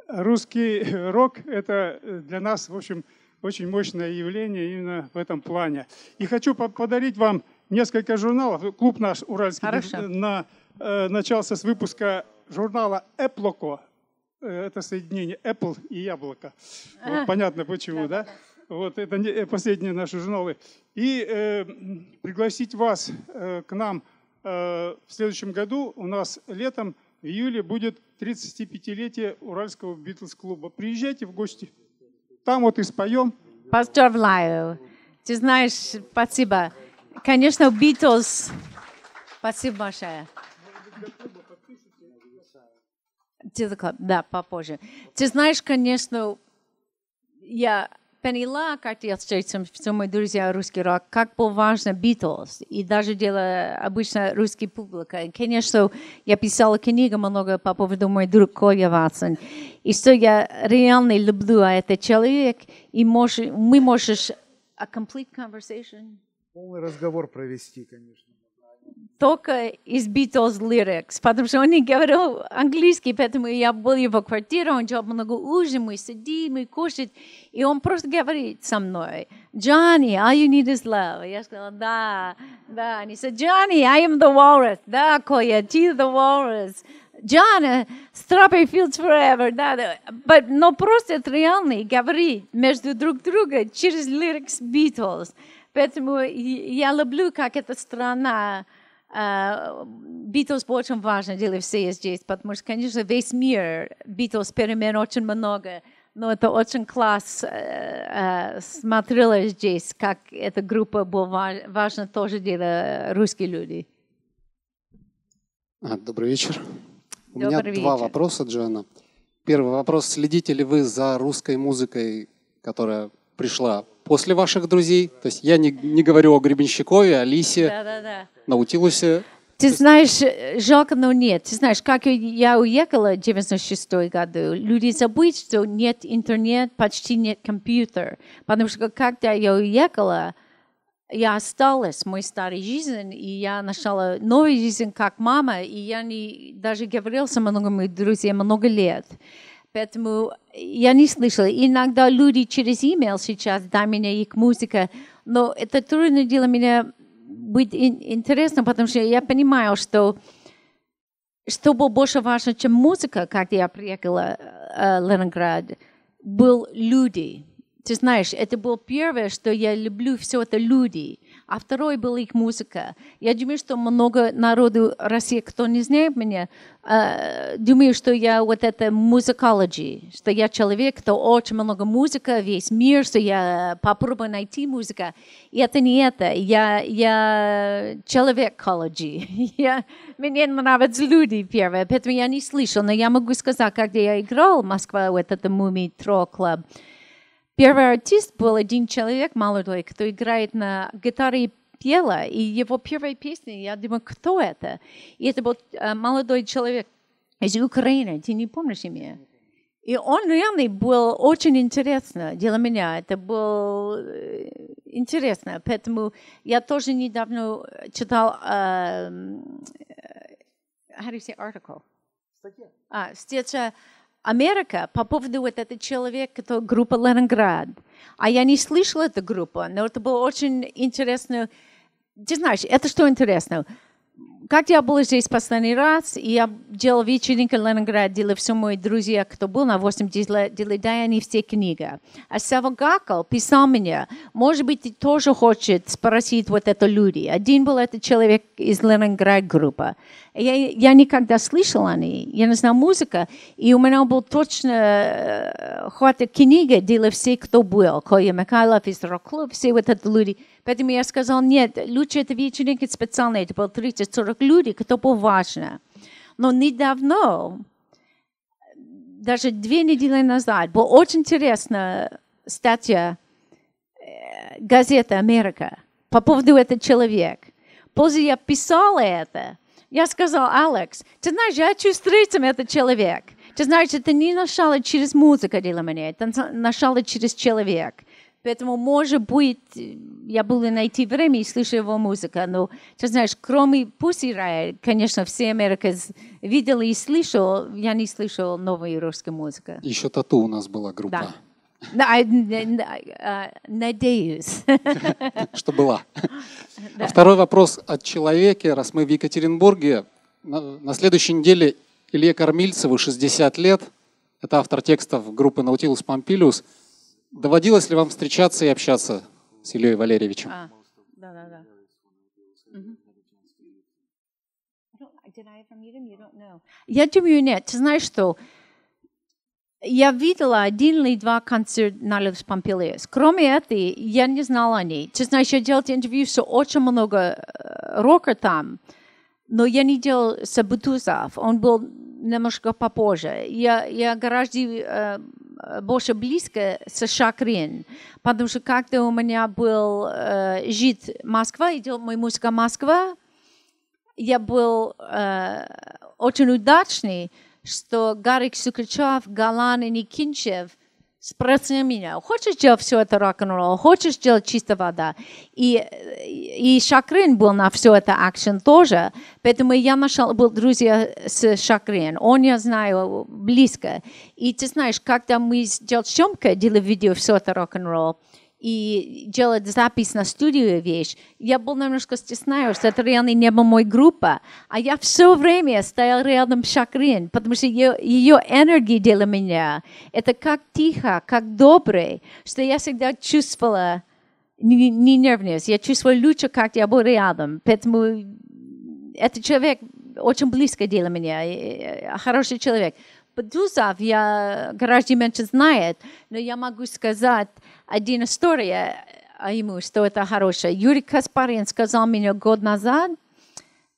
русский рок – это для нас, в общем, очень мощное явление именно в этом плане. И хочу подарить вам несколько журналов. Клуб наш уральский Хорошо. на, э, начался с выпуска журнала «Эплоко», это соединение Apple и яблоко. Вот, понятно почему, да? Вот это э, последние наши журналы. И э, пригласить вас э, к нам э, в следующем году. У нас летом, в июле, будет 35-летие Уральского Битлз-клуба. Приезжайте в гости. Там вот и споем. Поздравляю. Ты знаешь, спасибо. Конечно, Битлз. Спасибо большое. Да, попозже. Ты знаешь, конечно, я поняла, как я встречу все мои друзья русский рок, как был важно Битлз, и даже дело обычно русский публика. И, конечно, я писала книгу много по поводу мой друг Коля Ватсон, и что я реально люблю а этот человек, и мож, мы можем a complete conversation. Полный разговор провести, конечно только из Beatles lyrics, потому что он не говорил английский, поэтому я был его квартире, он делал много ужин, мы сидим, мы кушаем, и он просто говорит со мной, Johnny, all you need is love. Я сказала, да, да. He said, Johnny, I am the walrus. Да, Коя, ты the walrus. John, strawberry fields forever, да, да. But, но просто это реально говорить между друг другом через lyrics Beatles. Поэтому я люблю, как эта страна Битлз очень важно для всех здесь, потому что, конечно, весь мир Битлз перемен очень много, но это очень класс смотрела здесь, как эта группа была важна тоже для русских людей. А, добрый вечер. У Добрый меня вечер. два вопроса, Джоанна. Первый вопрос. Следите ли вы за русской музыкой, которая пришла после ваших друзей? То есть я не, не говорю о Гребенщикове, Алисе, да, да, да. Наутилусе. Ты знаешь, жалко, но нет. Ты знаешь, как я уехала в 96 году, люди забыли, что нет интернет, почти нет компьютер. Потому что когда я уехала, я осталась в моей старой жизни, и я нашла новую жизнь как мама, и я не, даже говорила с многими друзьями много лет. Поэтому я не слышала. Иногда люди через email сейчас, да, меня их музыка, но это трудно для меня быть интересно, потому что я понимаю, что что было больше важно, чем музыка, когда я приехала э, в Ленинград, был люди. Ты знаешь, это было первое, что я люблю, все это люди а второй был их музыка. Я думаю, что много народу России, кто не знает меня, э, думаю, что я вот это музыкологи, что я человек, кто очень много музыка, весь мир, что я попробую найти музыку. И это не это. Я, я человек-кологи. Я, мне нравятся люди первые, поэтому я не слышал, но я могу сказать, когда я играл в Москве, вот это Муми Тро Клуб, Первый артист был один человек молодой, кто играет на гитаре и пела, и его первая песня, я думаю, кто это? И это был э, молодой человек из Украины, ты не помнишь имя? И он реально был очень интересно для меня. Это было э, интересно. Поэтому я тоже недавно читал uh, how do you say article? Статья. А, статья Америка по поводу вот этого человека, это группа Ленинград. А я не слышала эту группу, но это было очень интересно. Ты знаешь, это что интересно? Как я была здесь последний раз, я делала вечеринку в Ленинграде, делала все мои друзья, кто был на 80 лет, делали, дай они все книги. А Сава Гакал писал мне, может быть, ты тоже хочет спросить вот это люди. Один был этот человек из Ленинград группы. Я, я никогда слышала о ней, я не знаю музыка, и у меня был точно э, хватит книги для всех, кто был. Коя Михайлов из рок-клуб, все вот это люди. Поэтому я сказал, нет, лучше это вечеринки специальные, это было 30-40 людей, кто было важно. Но недавно, даже две недели назад, была очень интересная статья э, газеты «Америка» по поводу этого человека. После я писала это, я сказала, Алекс, ты знаешь, я чувствую этот человек. Ты знаешь, это не начало через музыку для меня, это начало через человека. Поэтому, может быть, я буду найти время и слышу его музыку. Но, ты знаешь, кроме Pussy Riot, конечно, все Америка видела и слышал, я не слышал новую русскую музыку. Еще Тату у нас была группа. Да. Надеюсь. Что была. А второй вопрос от человека. Раз мы в Екатеринбурге, на следующей неделе Илье Кормильцеву 60 лет. Это автор текстов группы Nautilus Pompilius. Доводилось ли вам встречаться и общаться с Ильей Валерьевичем? А, да, да, да. Я думаю, нет. Ты знаешь что? Я видела один или два концерта на Левс Помпилиус. Кроме этого, я не знала о ней. Ты знаешь, я делала интервью с очень много э, рока там, но я не делала с Бутузов. Он был немножко попозже. Я, я гораздо э, больше близко с Шакрин, потому что когда у меня был э, жить Москва, идет мой музыка Москва, я был э, очень удачный, что Гарик Сукачев, Галан и Никинчев – спроси меня, хочешь делать все это рок-н-ролл, хочешь делать чистая вода? И, и Шакрин был на все это акшен тоже, поэтому я нашел, был друзья с Шакрин, он я знаю близко. И ты знаешь, когда мы сделали съемку, делали видео, все это рок-н-ролл, и делать запись на студию вещь, я был немножко стесняюсь, что это реально не была моя группа. А я все время стоял рядом с Шакрин, потому что ее, ее энергия для меня, это как тихо, как добрый, что я всегда чувствовала не, не нервность, я чувствовала лучше, как я был рядом. Поэтому этот человек очень близко для меня, хороший человек. Подузов я гораздо меньше знает, но я могу сказать, один история о ему, что это хорошее. Юрий Каспарин сказал мне год назад,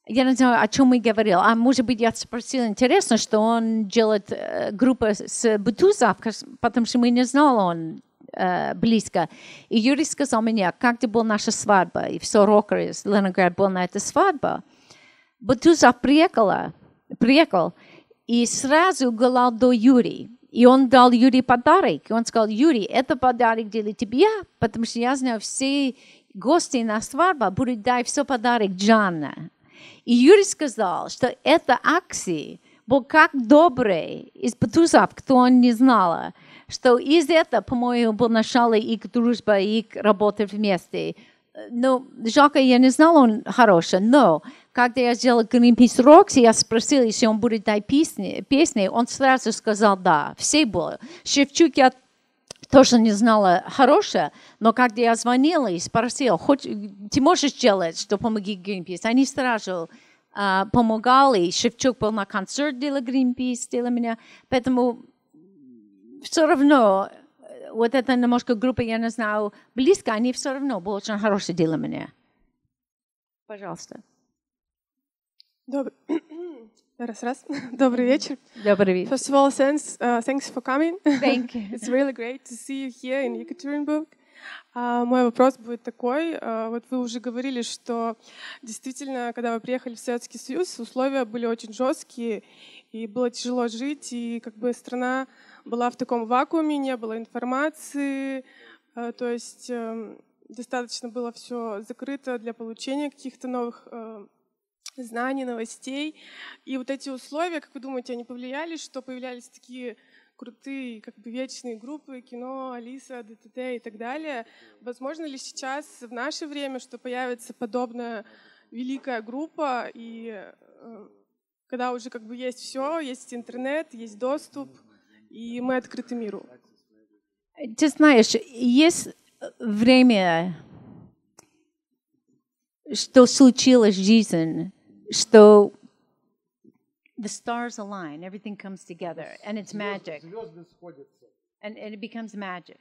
я не знаю, о чем мы говорили, а может быть, я спросила, интересно, что он делает э, группу с Бутузов, потому что мы не знали он э, близко. И Юрий сказал мне, как была наша свадьба, и все рокеры из Ленинграда был на этой свадьбе. Бутузов приехала, приехал, и сразу говорил до Юрия. И он дал Юрий подарок. И он сказал, Юрий, это подарок для тебя, потому что я знаю, все гости на свадьбу будут дать все подарок Джанна. И Юрий сказал, что эта акция был как добрый из Петусов, кто он не знал, что из этого, по-моему, был начало их дружба, их работы вместе. Ну, жалко, я не знала, он хороший, но когда я сделала Greenpeace Rocks, я спросила, если он будет дать песни, песни, он сразу сказал да. Все были. Шевчук я тоже не знала хорошая, но когда я звонила и спросила, Хоть, ты можешь сделать, что помоги Greenpeace, они сразу uh, помогали. Шевчук был на концерт для Greenpeace, для меня. Поэтому все равно вот эта немножко группа, я не знаю, близко, они все равно были очень хорошие для меня. Пожалуйста. Добрый. Раз, раз. Добрый вечер. Добрый вечер. First of all, thanks, uh, thanks for coming. Thank you. It's really great to see you here in Екатеринбурg. Uh, мой вопрос будет такой. Uh, вот вы уже говорили, что действительно, когда вы приехали в Советский Союз, условия были очень жесткие, и было тяжело жить, и как бы страна была в таком вакууме, не было информации, uh, то есть uh, достаточно было все закрыто для получения каких-то новых uh, знаний, новостей. И вот эти условия, как вы думаете, они повлияли, что появлялись такие крутые, как бы вечные группы, кино, Алиса, ДТТ и так далее. Возможно ли сейчас, в наше время, что появится подобная великая группа, и э, когда уже как бы есть все, есть интернет, есть доступ, и мы открыты миру? Ты знаешь, есть время, что случилось в жизни, что the stars align, everything comes together, and it's magic. And, and it becomes magic.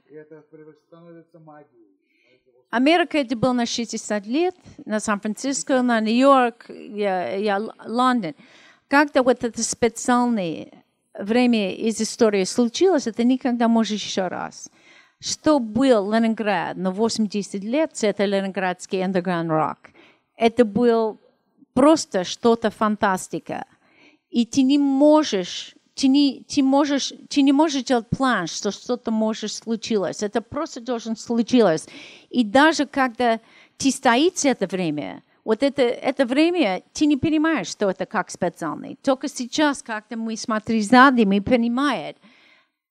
Америка это было на 60 лет, на Сан-Франциско, на Нью-Йорк, я, я, Лондон. Когда вот это специальное время из истории случилось, это никогда может еще раз. Что был Ленинград на 80 лет, это ленинградский underground rock. Это был просто что-то фантастика. И ты не можешь, ты не, ты можешь, ты не можешь делать план, что что-то может случилось. Это просто должен случилось. И даже когда ты стоишь это время, вот это, это время, ты не понимаешь, что это как специальный. Только сейчас, когда мы смотрим сзади, мы понимаем,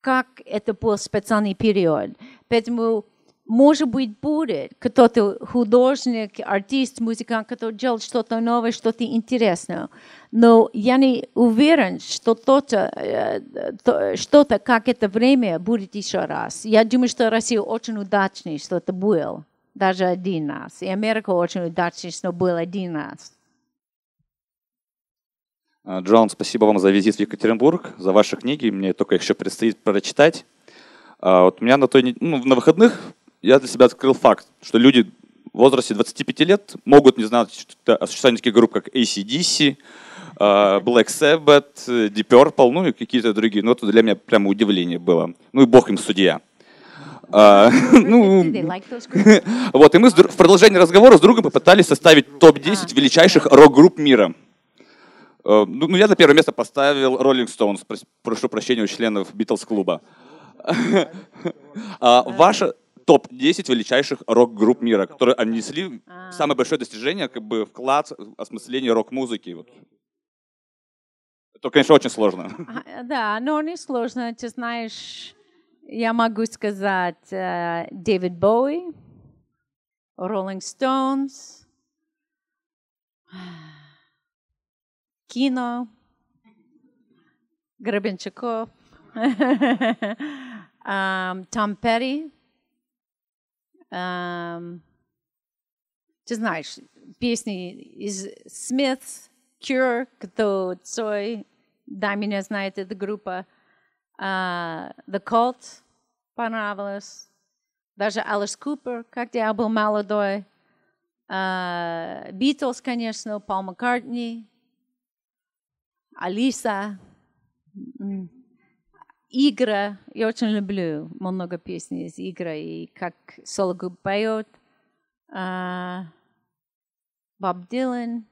как это был специальный период. Поэтому может быть, будет кто-то художник, артист, музыкант, который делает что-то новое, что-то интересное. Но я не уверен, что то-то, э, что-то, как это время, будет еще раз. Я думаю, что Россия очень удачная, что это было. Даже один раз. И Америка очень удачная, что был один раз. А, Джон, спасибо вам за визит в Екатеринбург, за ваши книги. Мне только еще предстоит прочитать. А, вот у меня на, той, ну, на выходных я для себя открыл факт, что люди в возрасте 25 лет могут не знать о существовании таких групп, как ACDC, Black Sabbath, Deep Purple, ну и какие-то другие. Ну, это для меня прямо удивление было. Ну и бог им судья. А, ну, вот, и мы в продолжении разговора с другом попытались составить топ-10 величайших рок-групп мира. Э, ну, ну, я на первое место поставил Rolling Stones, прошу прощения у членов Битлз-клуба. А, ваша топ-10 величайших рок-групп мира, которые они несли самое большое достижение, как бы вклад в осмысление рок-музыки. Вот. Это, конечно, очень сложно. Да, но не сложно. Ты знаешь, я могу сказать Дэвид Боуи, Rolling Stones, кино, Гребенщиков, Том Перри. Ты знаешь, песни из Смит, Cure, кто Цой, да, меня знает эта группа. Uh, The Cult понравилось. Даже Алис Купер, когда я был молодой. Битлз, uh, конечно, Пол Маккартни. Алиса. Игра. Я очень люблю много песен из игры. И как Сологуб поет. Uh, Bob Dylan.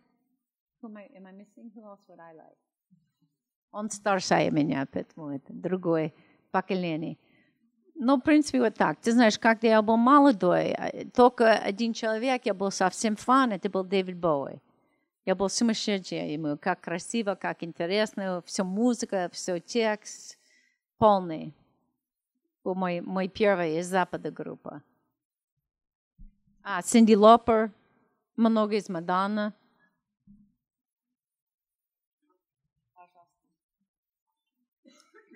Who am I, am I missing? Who else would I like? Он старше меня, поэтому это другое поколение. Ну, в принципе, вот так. Ты знаешь, когда я был молодой, только один человек, я был совсем фан, это был Дэвид Боуи. Я был сумасшедший ему, как красиво, как интересно, все музыка, все текст, полный. Был мой, мой первый из Запада группа. А, Синди Лопер, много из Мадонна.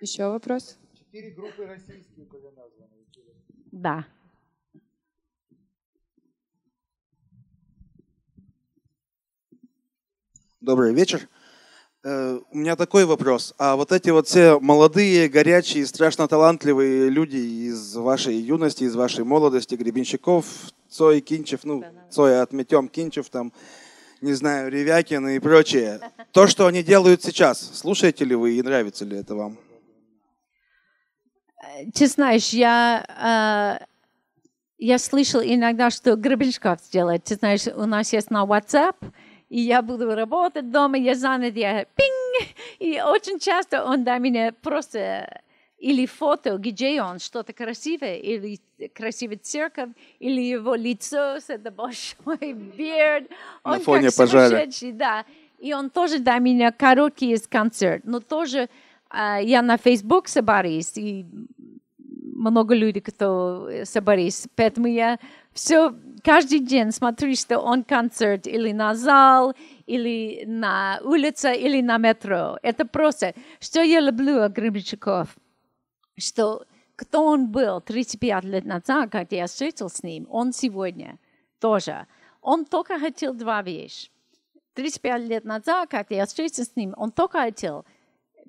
Еще вопрос? Четыре группы российские были названы. Да. Добрый вечер. Э, у меня такой вопрос. А вот эти вот все молодые, горячие, страшно талантливые люди из вашей юности, из вашей молодости, Гребенщиков, Цой, Кинчев, ну, Цой отметем, Кинчев там, не знаю, Ревякин и прочее. То, что они делают сейчас, слушаете ли вы и нравится ли это вам? Ты знаешь, я, э, я слышал иногда, что Гребенщиков делает. Ты знаешь, у нас есть на WhatsApp, и я буду работать дома, я занят, я пинг, и очень часто он до меня просто или фото, где он, что-то красивое, или красивая церковь, или его лицо с этой большой beard. Он На фоне пожара. Да. И он тоже до меня короткий из концерт, но тоже я на Facebook собрались, и много людей, кто собрались. Поэтому я все, каждый день смотрю, что он концерт или на зал, или на улице, или на метро. Это просто, что я люблю о Гребенщиков, что кто он был 35 лет назад, когда я встретил с ним, он сегодня тоже. Он только хотел два вещи. 35 лет назад, когда я встретился с ним, он только хотел –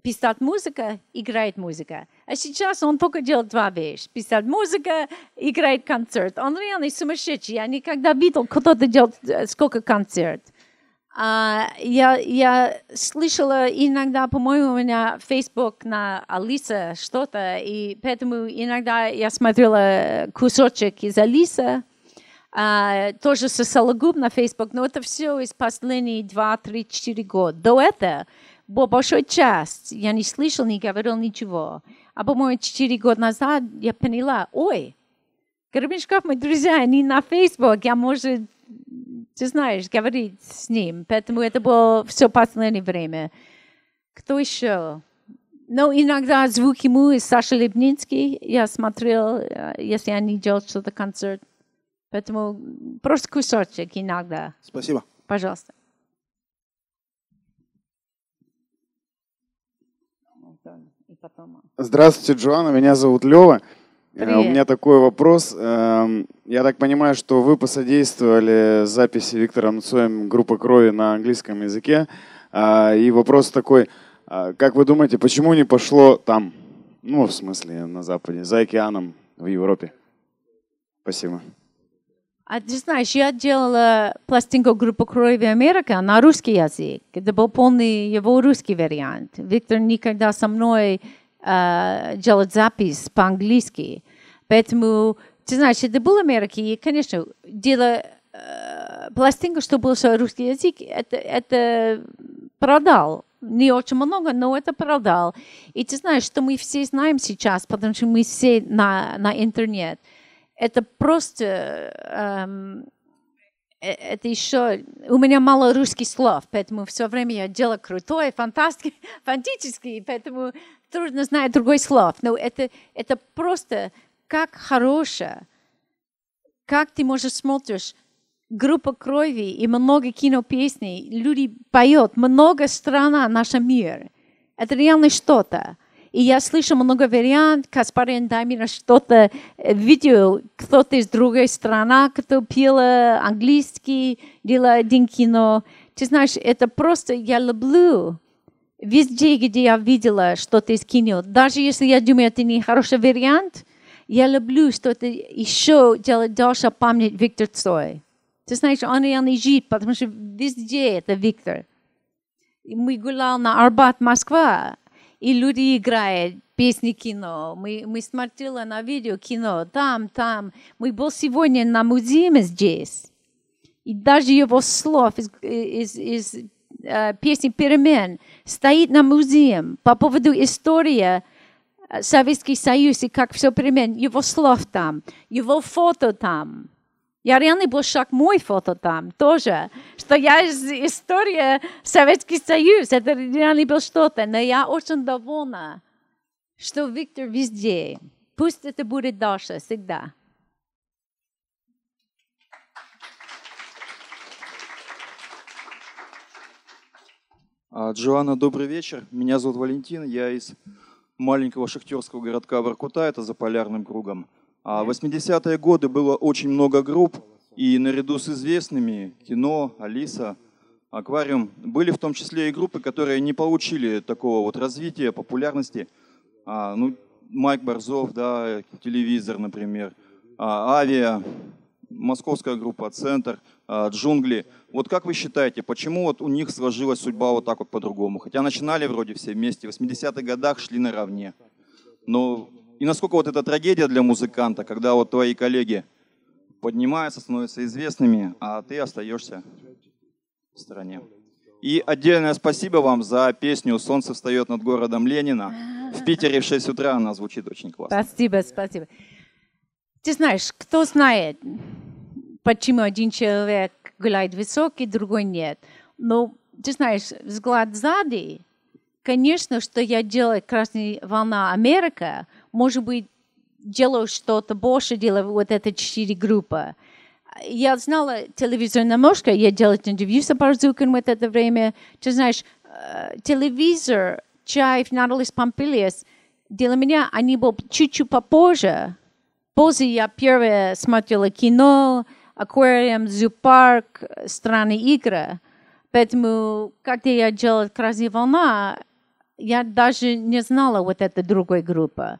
писать музыка, играет музыка. А сейчас он только делает два вещи. Писать музыка, играет концерт. Он реально сумасшедший. Я никогда видел, кто-то делает э, сколько концерт. А, я, я слышала иногда, по-моему, у меня Facebook на Алиса что-то, и поэтому иногда я смотрела кусочек из Алиса, а, тоже со Сологуб на Facebook, но это все из последних 2, 3, 4 года. До этого большой часть я не слышал, не говорил ничего. А по-моему, четыре года назад я поняла, ой, Горбиншков, мои друзья, они на Facebook, я, может, ты знаешь, говорить с ним. Поэтому это было все последнее время. Кто еще? Но иногда звуки ему из Саши Лебнинский я смотрел, э, если они делают что-то концерт. Поэтому просто кусочек иногда. Спасибо. Пожалуйста. Здравствуйте, Джоанна, меня зовут Лева. Привет. У меня такой вопрос. Эм, я так понимаю, что вы посодействовали записи Виктором Цоем группы крови на английском языке. А, и вопрос такой, а, как вы думаете, почему не пошло там, ну, в смысле, на Западе, за океаном, в Европе? Спасибо. А ты знаешь, я делала пластинку группы «Крови Америка» на русский язык. Это был полный его русский вариант. Виктор никогда со мной э, делал запись по-английски. Поэтому, ты знаешь, это был Америка, и, конечно, дело э, пластинка, что был русский язык, это, это продал. Не очень много, но это продал. И ты знаешь, что мы все знаем сейчас, потому что мы все на, на интернет – это просто эм, э, это еще... У меня мало русских слов, поэтому все время я делаю крутое, фантастическое, фантастическое, поэтому трудно знать другой слов. Но это, это просто как хорошее. Как ты можешь смотришь группа крови и много кинопесней, люди поют, много страна, наш мир. Это реально что-то. И я слышу много вариантов, Каспарин дай мне что-то, э, видео, кто-то из другой страны, кто пел английский, делал один кино. Ты знаешь, это просто, я люблю везде, где я видела что-то из кино. Даже если я думаю, это не хороший вариант, я люблю что-то еще делать дальше, память Виктор Цой. Ты знаешь, он реально жив, потому что везде это Виктор. Мы гуляли на Арбат, Москва, и люди играют песни кино. Мы, мы смотрели на видео кино там, там. Мы был сегодня на музее здесь. И даже его слов из, из, из uh, песни «Перемен» стоит на музее по поводу истории Советский Союз и как все перемен. Его слов там, его фото там. Я реально был шаг мой фото там тоже, что я из истории Советский Союз, это реально было что-то, но я очень довольна, что Виктор везде. Пусть это будет дальше всегда. А, Джоанна, добрый вечер. Меня зовут Валентин. Я из маленького шахтерского городка Воркута, это за полярным кругом. А в 80-е годы было очень много групп, и наряду с известными кино, Алиса, Аквариум, были в том числе и группы, которые не получили такого вот развития, популярности. А, ну, Майк Борзов, да, телевизор, например, а, Авиа, московская группа «Центр», а, «Джунгли». Вот как вы считаете, почему вот у них сложилась судьба вот так вот по-другому? Хотя начинали вроде все вместе, в 80-х годах шли наравне. Но и насколько вот это трагедия для музыканта, когда вот твои коллеги поднимаются, становятся известными, а ты остаешься в стороне. И отдельное спасибо вам за песню «Солнце встает над городом Ленина». В Питере в 6 утра она звучит очень классно. Спасибо, спасибо. Ты знаешь, кто знает, почему один человек гуляет высокий, другой нет. Но ты знаешь, взгляд сзади, конечно, что я делаю «Красная волна Америка», может быть, делаю что-то больше, делаю вот это четыре группы. Я знала телевизор немножко, я делала интервью с Барзукин в это время. Ты знаешь, э, телевизор, Чаев, Наталис Помпилиас, для меня они были чуть-чуть попозже. Позже я первое смотрела кино, аквариум, зоопарк, страны игры. Поэтому, когда я делала «Красная волна», я даже не знала вот этой другой группы.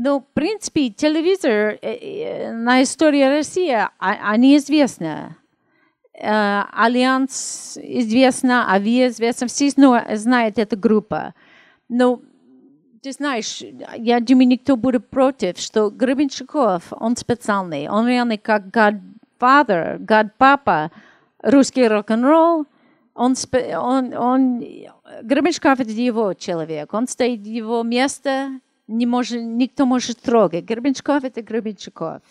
Ну, в принципе, телевизор э, э, на истории России, а, они известны. Э, Альянс известна, Авиа известна, все знают эту группу. Но ты знаешь, я думаю, никто будет против, что Гребенщиков, он специальный, он реально как godfather, godpapa, русский рок-н-ролл, он, он, он, Гребенщиков это его человек, он стоит в его место, не может, никто может трогать. Гребенщиков – это Гребенщиков.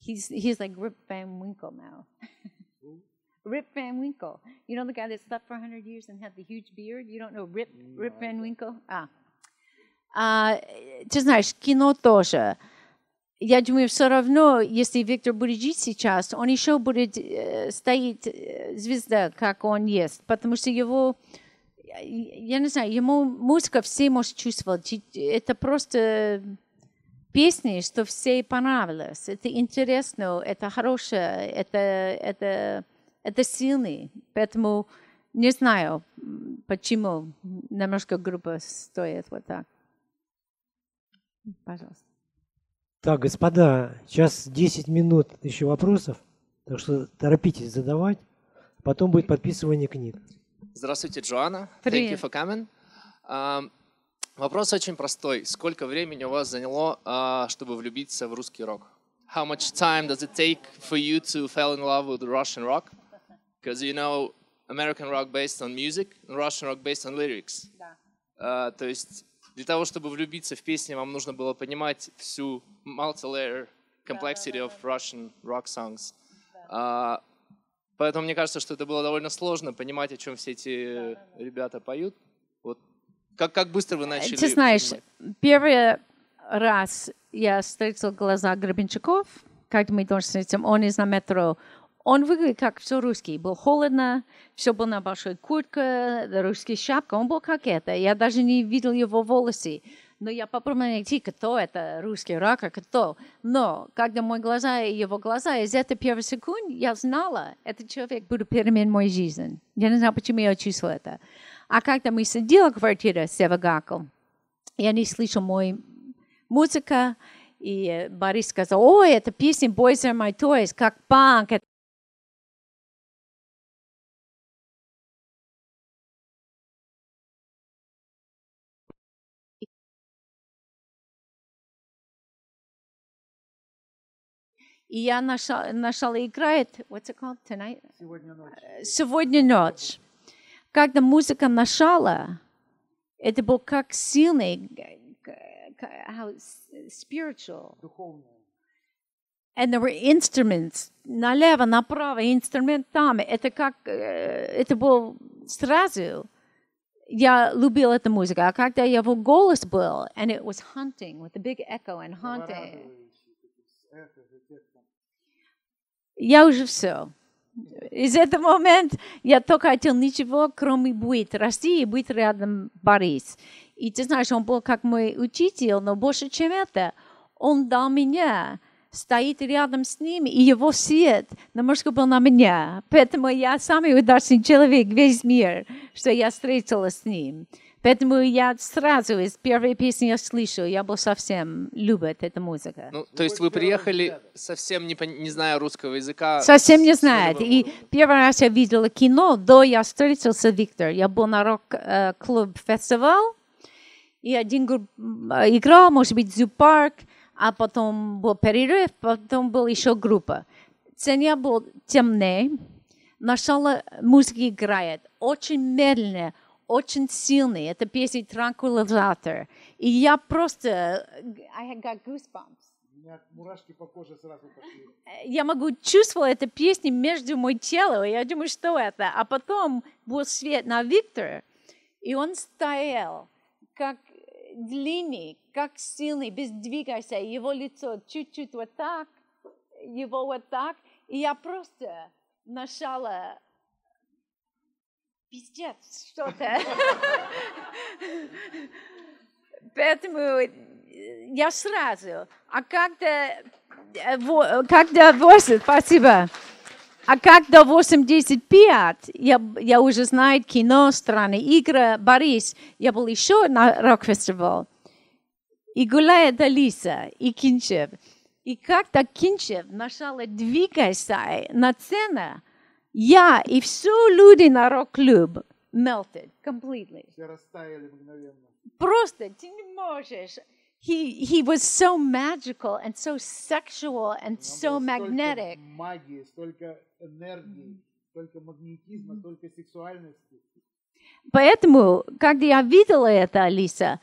He's, he's like Rip Van Winkle now. Rip Van Winkle. You know the guy that slept for 100 years and had the huge beard? You don't know Rip, Rip Van Winkle? А. а ты знаешь, кино тоже. Я думаю, все равно, если Виктор будет жить сейчас, он еще будет э, стоять э, звезда, как он есть, потому что его я не знаю, ему музыка все может чувствовать. Это просто песни, что все понравилось. Это интересно, это хорошее, это, это, это сильный. Поэтому не знаю, почему немножко группа стоит вот так. Пожалуйста. Так, господа, сейчас 10 минут еще вопросов. Так что торопитесь задавать, потом будет подписывание книг. Здравствуйте, Джоанна. Thank you for coming. Um, вопрос очень простой. Сколько времени у вас заняло, uh, чтобы влюбиться в русский рок? How much time does it take for you to fall in love with Russian rock? Because you know, American rock based on music, Russian rock based on lyrics. Да. Uh, то есть для того, чтобы влюбиться в песни, вам нужно было понимать всю multi-layer complexity of Russian rock songs. Uh, поэтому мне кажется, что это было довольно сложно понимать, о чем все эти ребята поют. Вот как, как быстро вы начали? Ты знаешь, первый раз я встретил глаза Гребенщиков, как мы тоже встретим, он из на метро. Он выглядит как все русский. Был холодно, все было на большой куртке, русский шапка. Он был как это. Я даже не видел его волосы. Но я попробовала найти, кто это, русский рак, а кто. Но когда мои глаза и его глаза, из этой первой секунды я знала, этот человек будет перемен моей жизни. Я не знаю, почему я чувствовала это. А когда мы сидели в квартире с Севагаком, я не слышал мой музыка, и Борис сказал, ой, это песня Boys Are My Toys, как панк, И я нашла, нашла играет, what's it called tonight? Сегодня ночь. Сегодня ночь. Когда музыка начала, это был как сильный, how spiritual. Духовный. And there were instruments. Налево, направо, инструментами. Это как, это был сразу. Я любил эту музыку. А когда его голос был, and it was haunting, with a big echo and haunting. Я уже все. Из этого момента я только хотел ничего, кроме быть России и быть рядом Борис. И ты знаешь, он был как мой учитель, но больше, чем это, он дал меня, стоит рядом с ним, и его свет немножко был на меня. Поэтому я самый удачный человек весь мир, что я встретилась с ним. Поэтому я сразу из первой песни я слышу, я был совсем любит эту музыку. Ну, то есть вы приехали совсем не, не зная русского языка? Совсем не знает. И первый раз я видела кино, до я встретился Виктор. Я был на рок-клуб фестиваль, и один групп играл, может быть, Зоопарк, а потом был перерыв, потом была еще группа. Цена была темная, начало музыки играет, очень медленно, очень сильный. Это песня «Транквилизатор». И я просто... I had got goosebumps. мурашки по коже сразу пошли. Я могу чувствовать эту песню между мой телом. Я думаю, что это? А потом был свет на Виктора, и он стоял, как длинный, как сильный, без двигайся. Его лицо чуть-чуть вот так, его вот так. И я просто начала пиздец, что-то. Поэтому я сразу. А когда, когда 8, спасибо. А когда 85, я, я уже знаю кино, страны игры, Борис, я был еще на рок-фестивале. И гуляет Алиса, и Кинчев. И когда Кинчев начал двигаться на сцену, я и все люди на рок-клуб melted completely. Все растаяли мгновенно. Просто ты не можешь. He, he was so magical and so sexual and so magnetic. магии, столько энергии, столько магнетизма, столько сексуальности. Поэтому, когда я видела это, Алиса,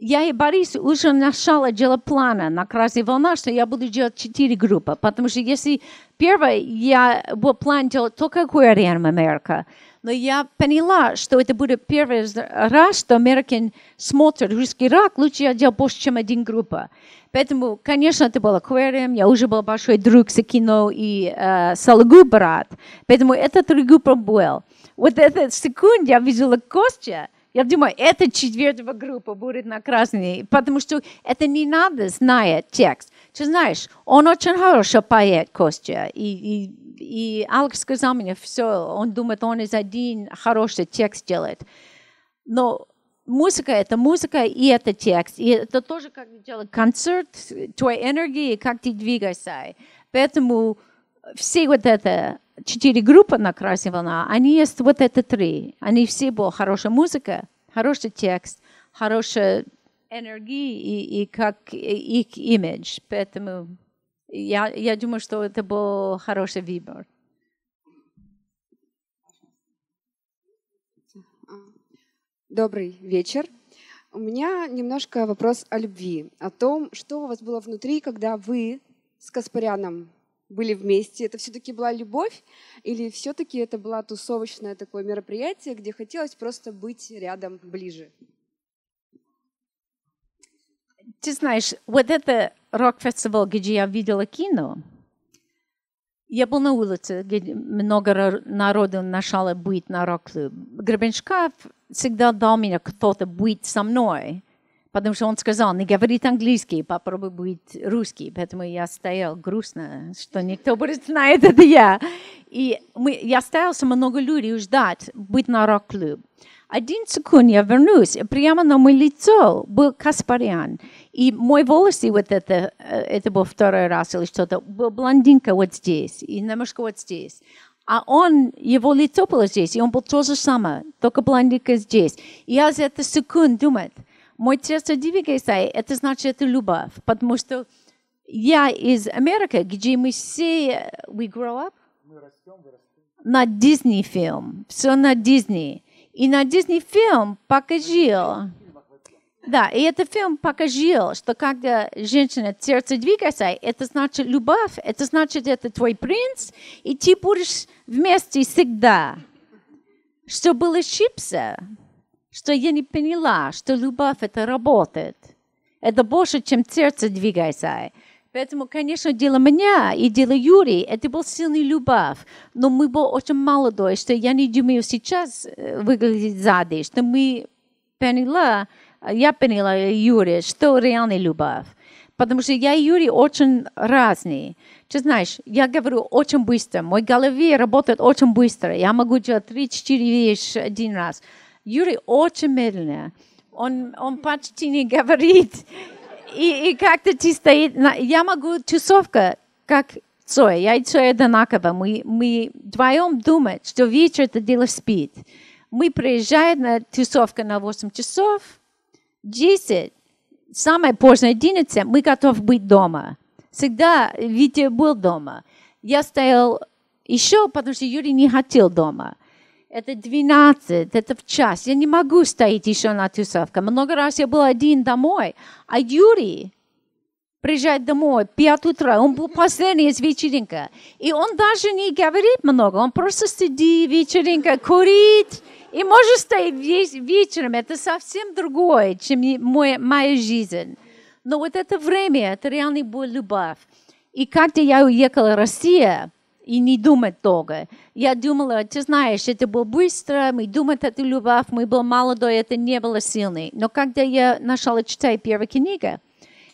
я и Борис уже начала делать планы на «Красной волна», что я буду делать четыре группы. Потому что если первое, я был план делать только аквариум Америка, но я поняла, что это будет первый раз, что американ смотрит русский рок, лучше я делаю больше, чем один группа. Поэтому, конечно, это был аквариум, я уже был большой друг с кино и э, Салагу брат. Поэтому это три группы был. Вот эта секунда я видела Костя, я думаю, эта четвертая группа будет на красной, потому что это не надо знать текст. Ты знаешь, он очень хорошо поет, Костя, и, и, и Алекс сказал мне все, он думает, он из один хороший текст делает. Но музыка — это музыка, и это текст. И это тоже как делать концерт, твоя энергия, как ты двигаешься. Поэтому все вот это, четыре группы на «Красная волна», они есть вот это три. Они все были хорошая музыка, хороший текст, хорошая энергия и, и как их имидж. Поэтому я, я думаю, что это был хороший выбор. Добрый вечер. У меня немножко вопрос о любви, о том, что у вас было внутри, когда вы с Каспаряном были вместе. Это все-таки была любовь или все-таки это было тусовочное такое мероприятие, где хотелось просто быть рядом ближе? Ты знаешь, вот это рок-фестиваль, где я видела кино, я был на улице, где много народу начало быть на рок-клуб. Гребеншкаф всегда дал мне кто-то быть со мной, потому что он сказал, не говорит английский, попробуй быть русский. Поэтому я стоял грустно, что никто будет знать, это я. И мы, я стоял много людей ждать быть на рок-клуб. Один секунд я вернусь, прямо на мое лицо был Каспарян. И мой волосы вот это, это был второй раз или что-то, был блондинка вот здесь и немножко вот здесь. А он, его лицо было здесь, и он был то же самое, только блондинка здесь. И я за эту секунду думаю, мой сердце двигается, это значит, любовь, потому что я из Америки, где мы все, we grow up, мы растем, растем. на Disney фильм, все на Disney. И на Disney фильм покажил, да, и этот фильм покажил, что когда женщина сердце двигается, это значит любовь, это значит, это твой принц, и ты будешь вместе всегда. Что было ошибся, что я не поняла, что любовь это работает. Это больше, чем сердце двигается. Поэтому, конечно, дело меня и дело Юрия, это был сильный любовь. Но мы были очень молодой, что я не думаю сейчас э, выглядеть сзади, что мы поняла, я поняла Юрия, что реальная любовь. Потому что я и Юрий очень разные. Ты знаешь, я говорю очень быстро. Мой голове работает очень быстро. Я могу делать 3-4 вещи один раз. Юрий очень медленно. Он, он почти не говорит. И, и как-то ты стоит... Я могу тусовка, как Цоя. Я и Цоя одинаково. Мы, мы вдвоем думаем, что вечер это дело спит. Мы приезжаем на тусовку на 8 часов, 10, самое позднее 11, мы готовы быть дома. Всегда Витя был дома. Я стоял еще, потому что Юрий не хотел дома. Это 12, это в час. Я не могу стоять еще на тусовке. Много раз я был один домой, а Юрий приезжает домой, 5 утра, он был последний из вечеринка. И он даже не говорит много, он просто сидит, вечеринка, курит, и может стоять весь вечером. Это совсем другое, чем мой, моя жизнь. Но вот это время, это реально была любовь. И когда я уехала в Россию, и не думать долго. Я думала, ты знаешь, это было быстро, мы думали, это любовь, мы были молодой, это не было сильный. Но когда я начала читать первую книгу,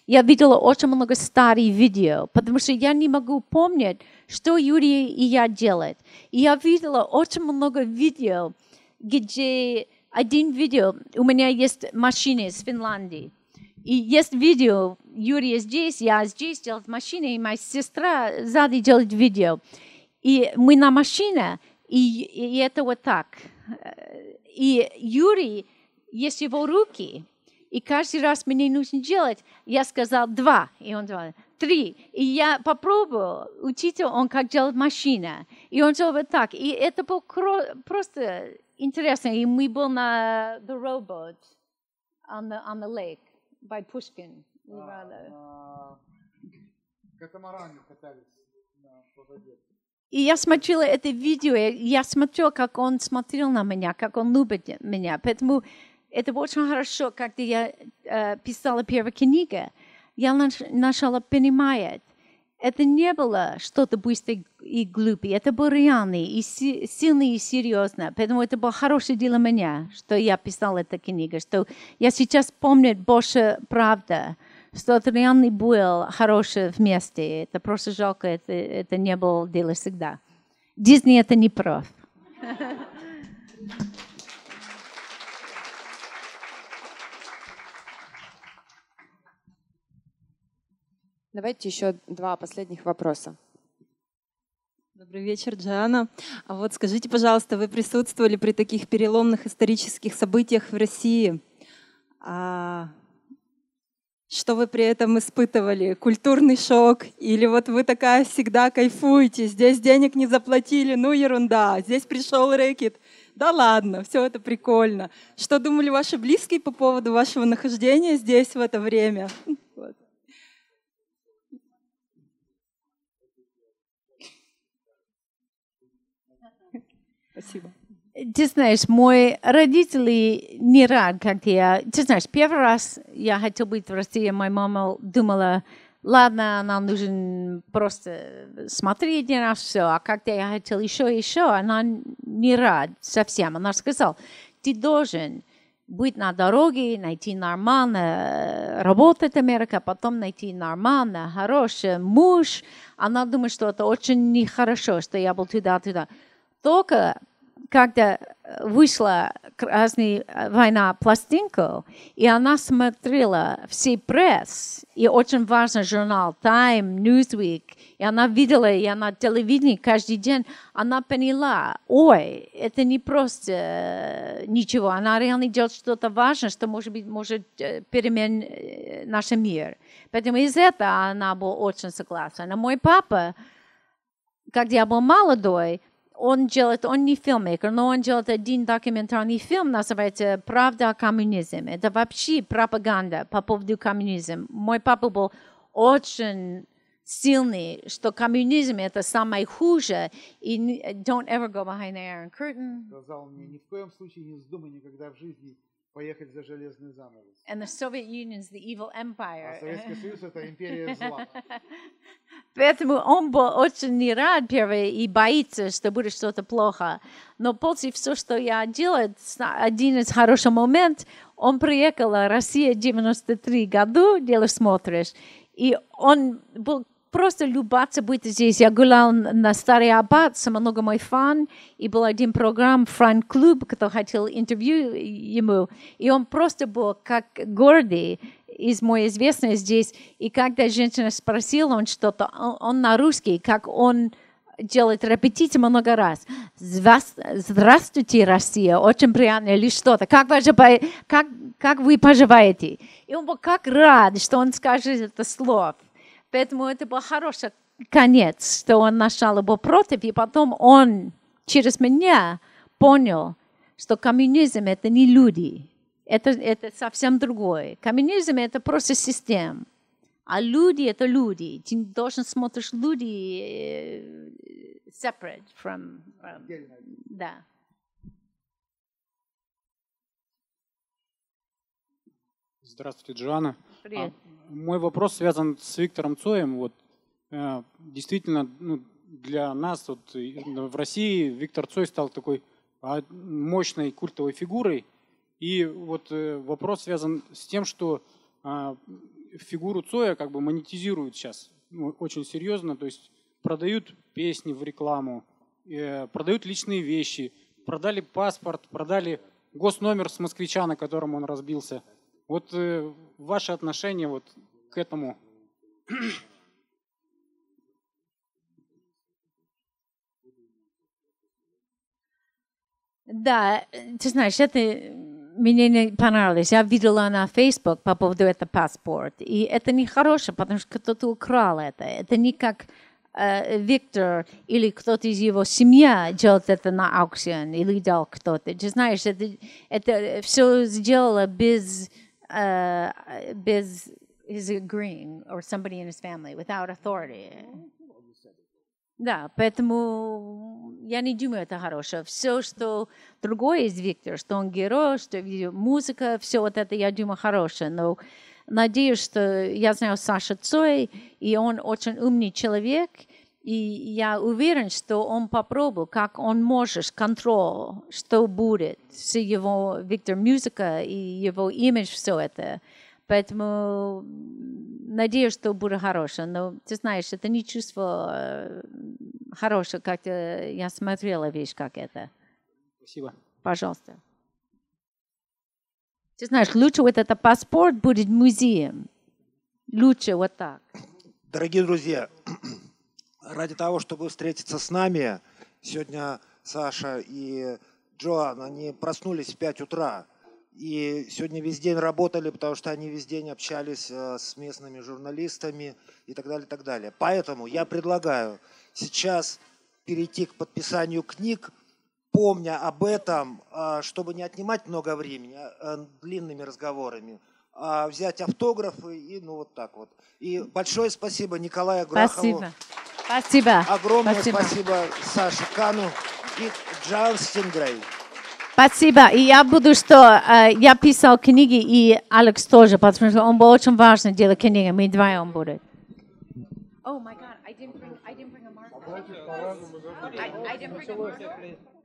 я видела очень много старых видео, потому что я не могу помнить, что Юрий и я делают. И я видела очень много видео, где один видео, у меня есть машина из Финляндии, и есть видео, Юрий здесь, я здесь делать машину, и моя сестра сзади делает видео. И мы на машине, и, и это вот так. И Юрий, есть его руки, и каждый раз мне нужно делать, я сказал два, и он сказал три. И я попробовал учить он, как делать машина. И он делал вот так. И это было просто интересно. И мы были на The Rowboat on the, on the lake by Pushkin. А, на катамаране катались на воде. И я смотрела это видео, я смотрела, как он смотрел на меня, как он любит меня. Поэтому это очень хорошо, когда я э, писала первую книгу, я начала понимать, это не было что-то быстрое и глупое, это было реально, и сильно, и серьезно. Поэтому это было хорошее для меня, что я писала эту книгу, что я сейчас помню больше правда, что это реально было хорошее вместе. Это просто жалко, это, это не было дело всегда. Дисней это не прав. Давайте еще два последних вопроса. Добрый вечер, Джана. А вот скажите, пожалуйста, вы присутствовали при таких переломных исторических событиях в России? А что вы при этом испытывали? Культурный шок? Или вот вы такая всегда кайфуете, здесь денег не заплатили, ну ерунда, здесь пришел рэкет, да ладно, все это прикольно. Что думали ваши близкие по поводу вашего нахождения здесь в это время? Спасибо. Ты знаешь, мой родители не рад, как я... Ты знаешь, первый раз я хотела быть в России, моя мама думала, ладно, нам нужно просто смотреть на все, а когда я хотела еще и еще, она не рад совсем. Она сказала, ты должен быть на дороге, найти нормально, работать Америка, потом найти нормально, хороший муж. Она думает, что это очень нехорошо, что я был туда-туда. Только когда вышла Красная война пластинку, и она смотрела все пресс, и очень важный журнал Time, Newsweek, и она видела, и она телевидение каждый день, она поняла, ой, это не просто ничего, она реально делает что-то важное, что может быть может переменить наш мир. Поэтому из этого она была очень согласна. Но мой папа, когда я был молодой, он делает, он не фильммейкер, но он делает один документальный фильм, называется «Правда о коммунизме». Это вообще пропаганда по поводу коммунизма. Мой папа был очень сильный, что коммунизм это самое хуже, и don't ever go behind the Iron Curtain. Сказал мне, ни в коем случае не вздумай никогда в жизни поехать за железный занавес. And the Soviet Union is the evil empire. А Советский Союз это империя зла. Поэтому он был очень не рад первый и боится, что будет что-то плохо. Но после всего, что я делаю, один из хороших моментов, он приехал в Россию в 93 году, дело смотришь, и он был просто любаться быть здесь. Я гулял на Старый Аббат, много мой фан, и был один программ Фран Клуб, который хотел интервью ему, и он просто был как гордый из мой известный здесь. И когда женщина спросила он что-то, он, он на русский, как он делает репетиции много раз. Здравствуйте, Россия, очень приятно или что-то. Как вы, как, как вы поживаете? И он был как рад, что он скажет это слово. Поэтому это был хороший конец, что он нашел его против, и потом он через меня понял, что коммунизм – это не люди, это, это совсем другое. Коммунизм – это просто система. А люди – это люди. Ты должен смотреть люди separate from... from да. Здравствуйте, Джоанна. Привет. Мой вопрос связан с Виктором Цоем. Вот, э, действительно, ну, для нас вот, в России Виктор Цой стал такой мощной культовой фигурой. И вот э, вопрос связан с тем, что а, фигуру Цоя как бы монетизируют сейчас ну, очень серьезно. То есть продают песни в рекламу, э, продают личные вещи, продали паспорт, продали госномер с москвича, на котором он разбился – вот э, ваше отношение вот к этому. Да, ты знаешь, это мне не понравилось. Я видела на Facebook по поводу этого паспорт. И это нехорошо, потому что кто-то украл это. Это не как э, Виктор или кто-то из его семьи делает это на аукцион или дал кто-то. Ты знаешь, это, это все сделало без uh, biz is agreeing or somebody in his family without authority. Да, поэтому я не думаю, это хорошее. Все, что другое из Виктора, что он герой, что музыка, все вот это, я думаю, хорошее. Но надеюсь, что я знаю Саша Цой, и он очень умный человек, и я уверен, что он попробовал, как он может контроль, что будет с его Виктор музыка и его имидж, все это. Поэтому надеюсь, что будет хорошее. Но ты знаешь, это не чувство э, хорошее, как я смотрела вещь, как это. Спасибо. Пожалуйста. Ты знаешь, лучше вот это паспорт будет музеем. Лучше вот так. Дорогие друзья, ради того, чтобы встретиться с нами. Сегодня Саша и Джоан, они проснулись в 5 утра. И сегодня весь день работали, потому что они весь день общались э, с местными журналистами и так далее, и так далее. Поэтому я предлагаю сейчас перейти к подписанию книг, помня об этом, э, чтобы не отнимать много времени э, длинными разговорами, а взять автографы и ну вот так вот. И большое спасибо Николаю Грахову. Спасибо. Спасибо. Огромное спасибо, спасибо Саше Кану и Джан Стингрей. Спасибо. И я буду, что э, я писал книги, и Алекс тоже, потому что он был очень важно делать книги. Мы вдвоем будем. Oh my God, I didn't bring, I didn't bring a marker. I, I didn't bring a marker.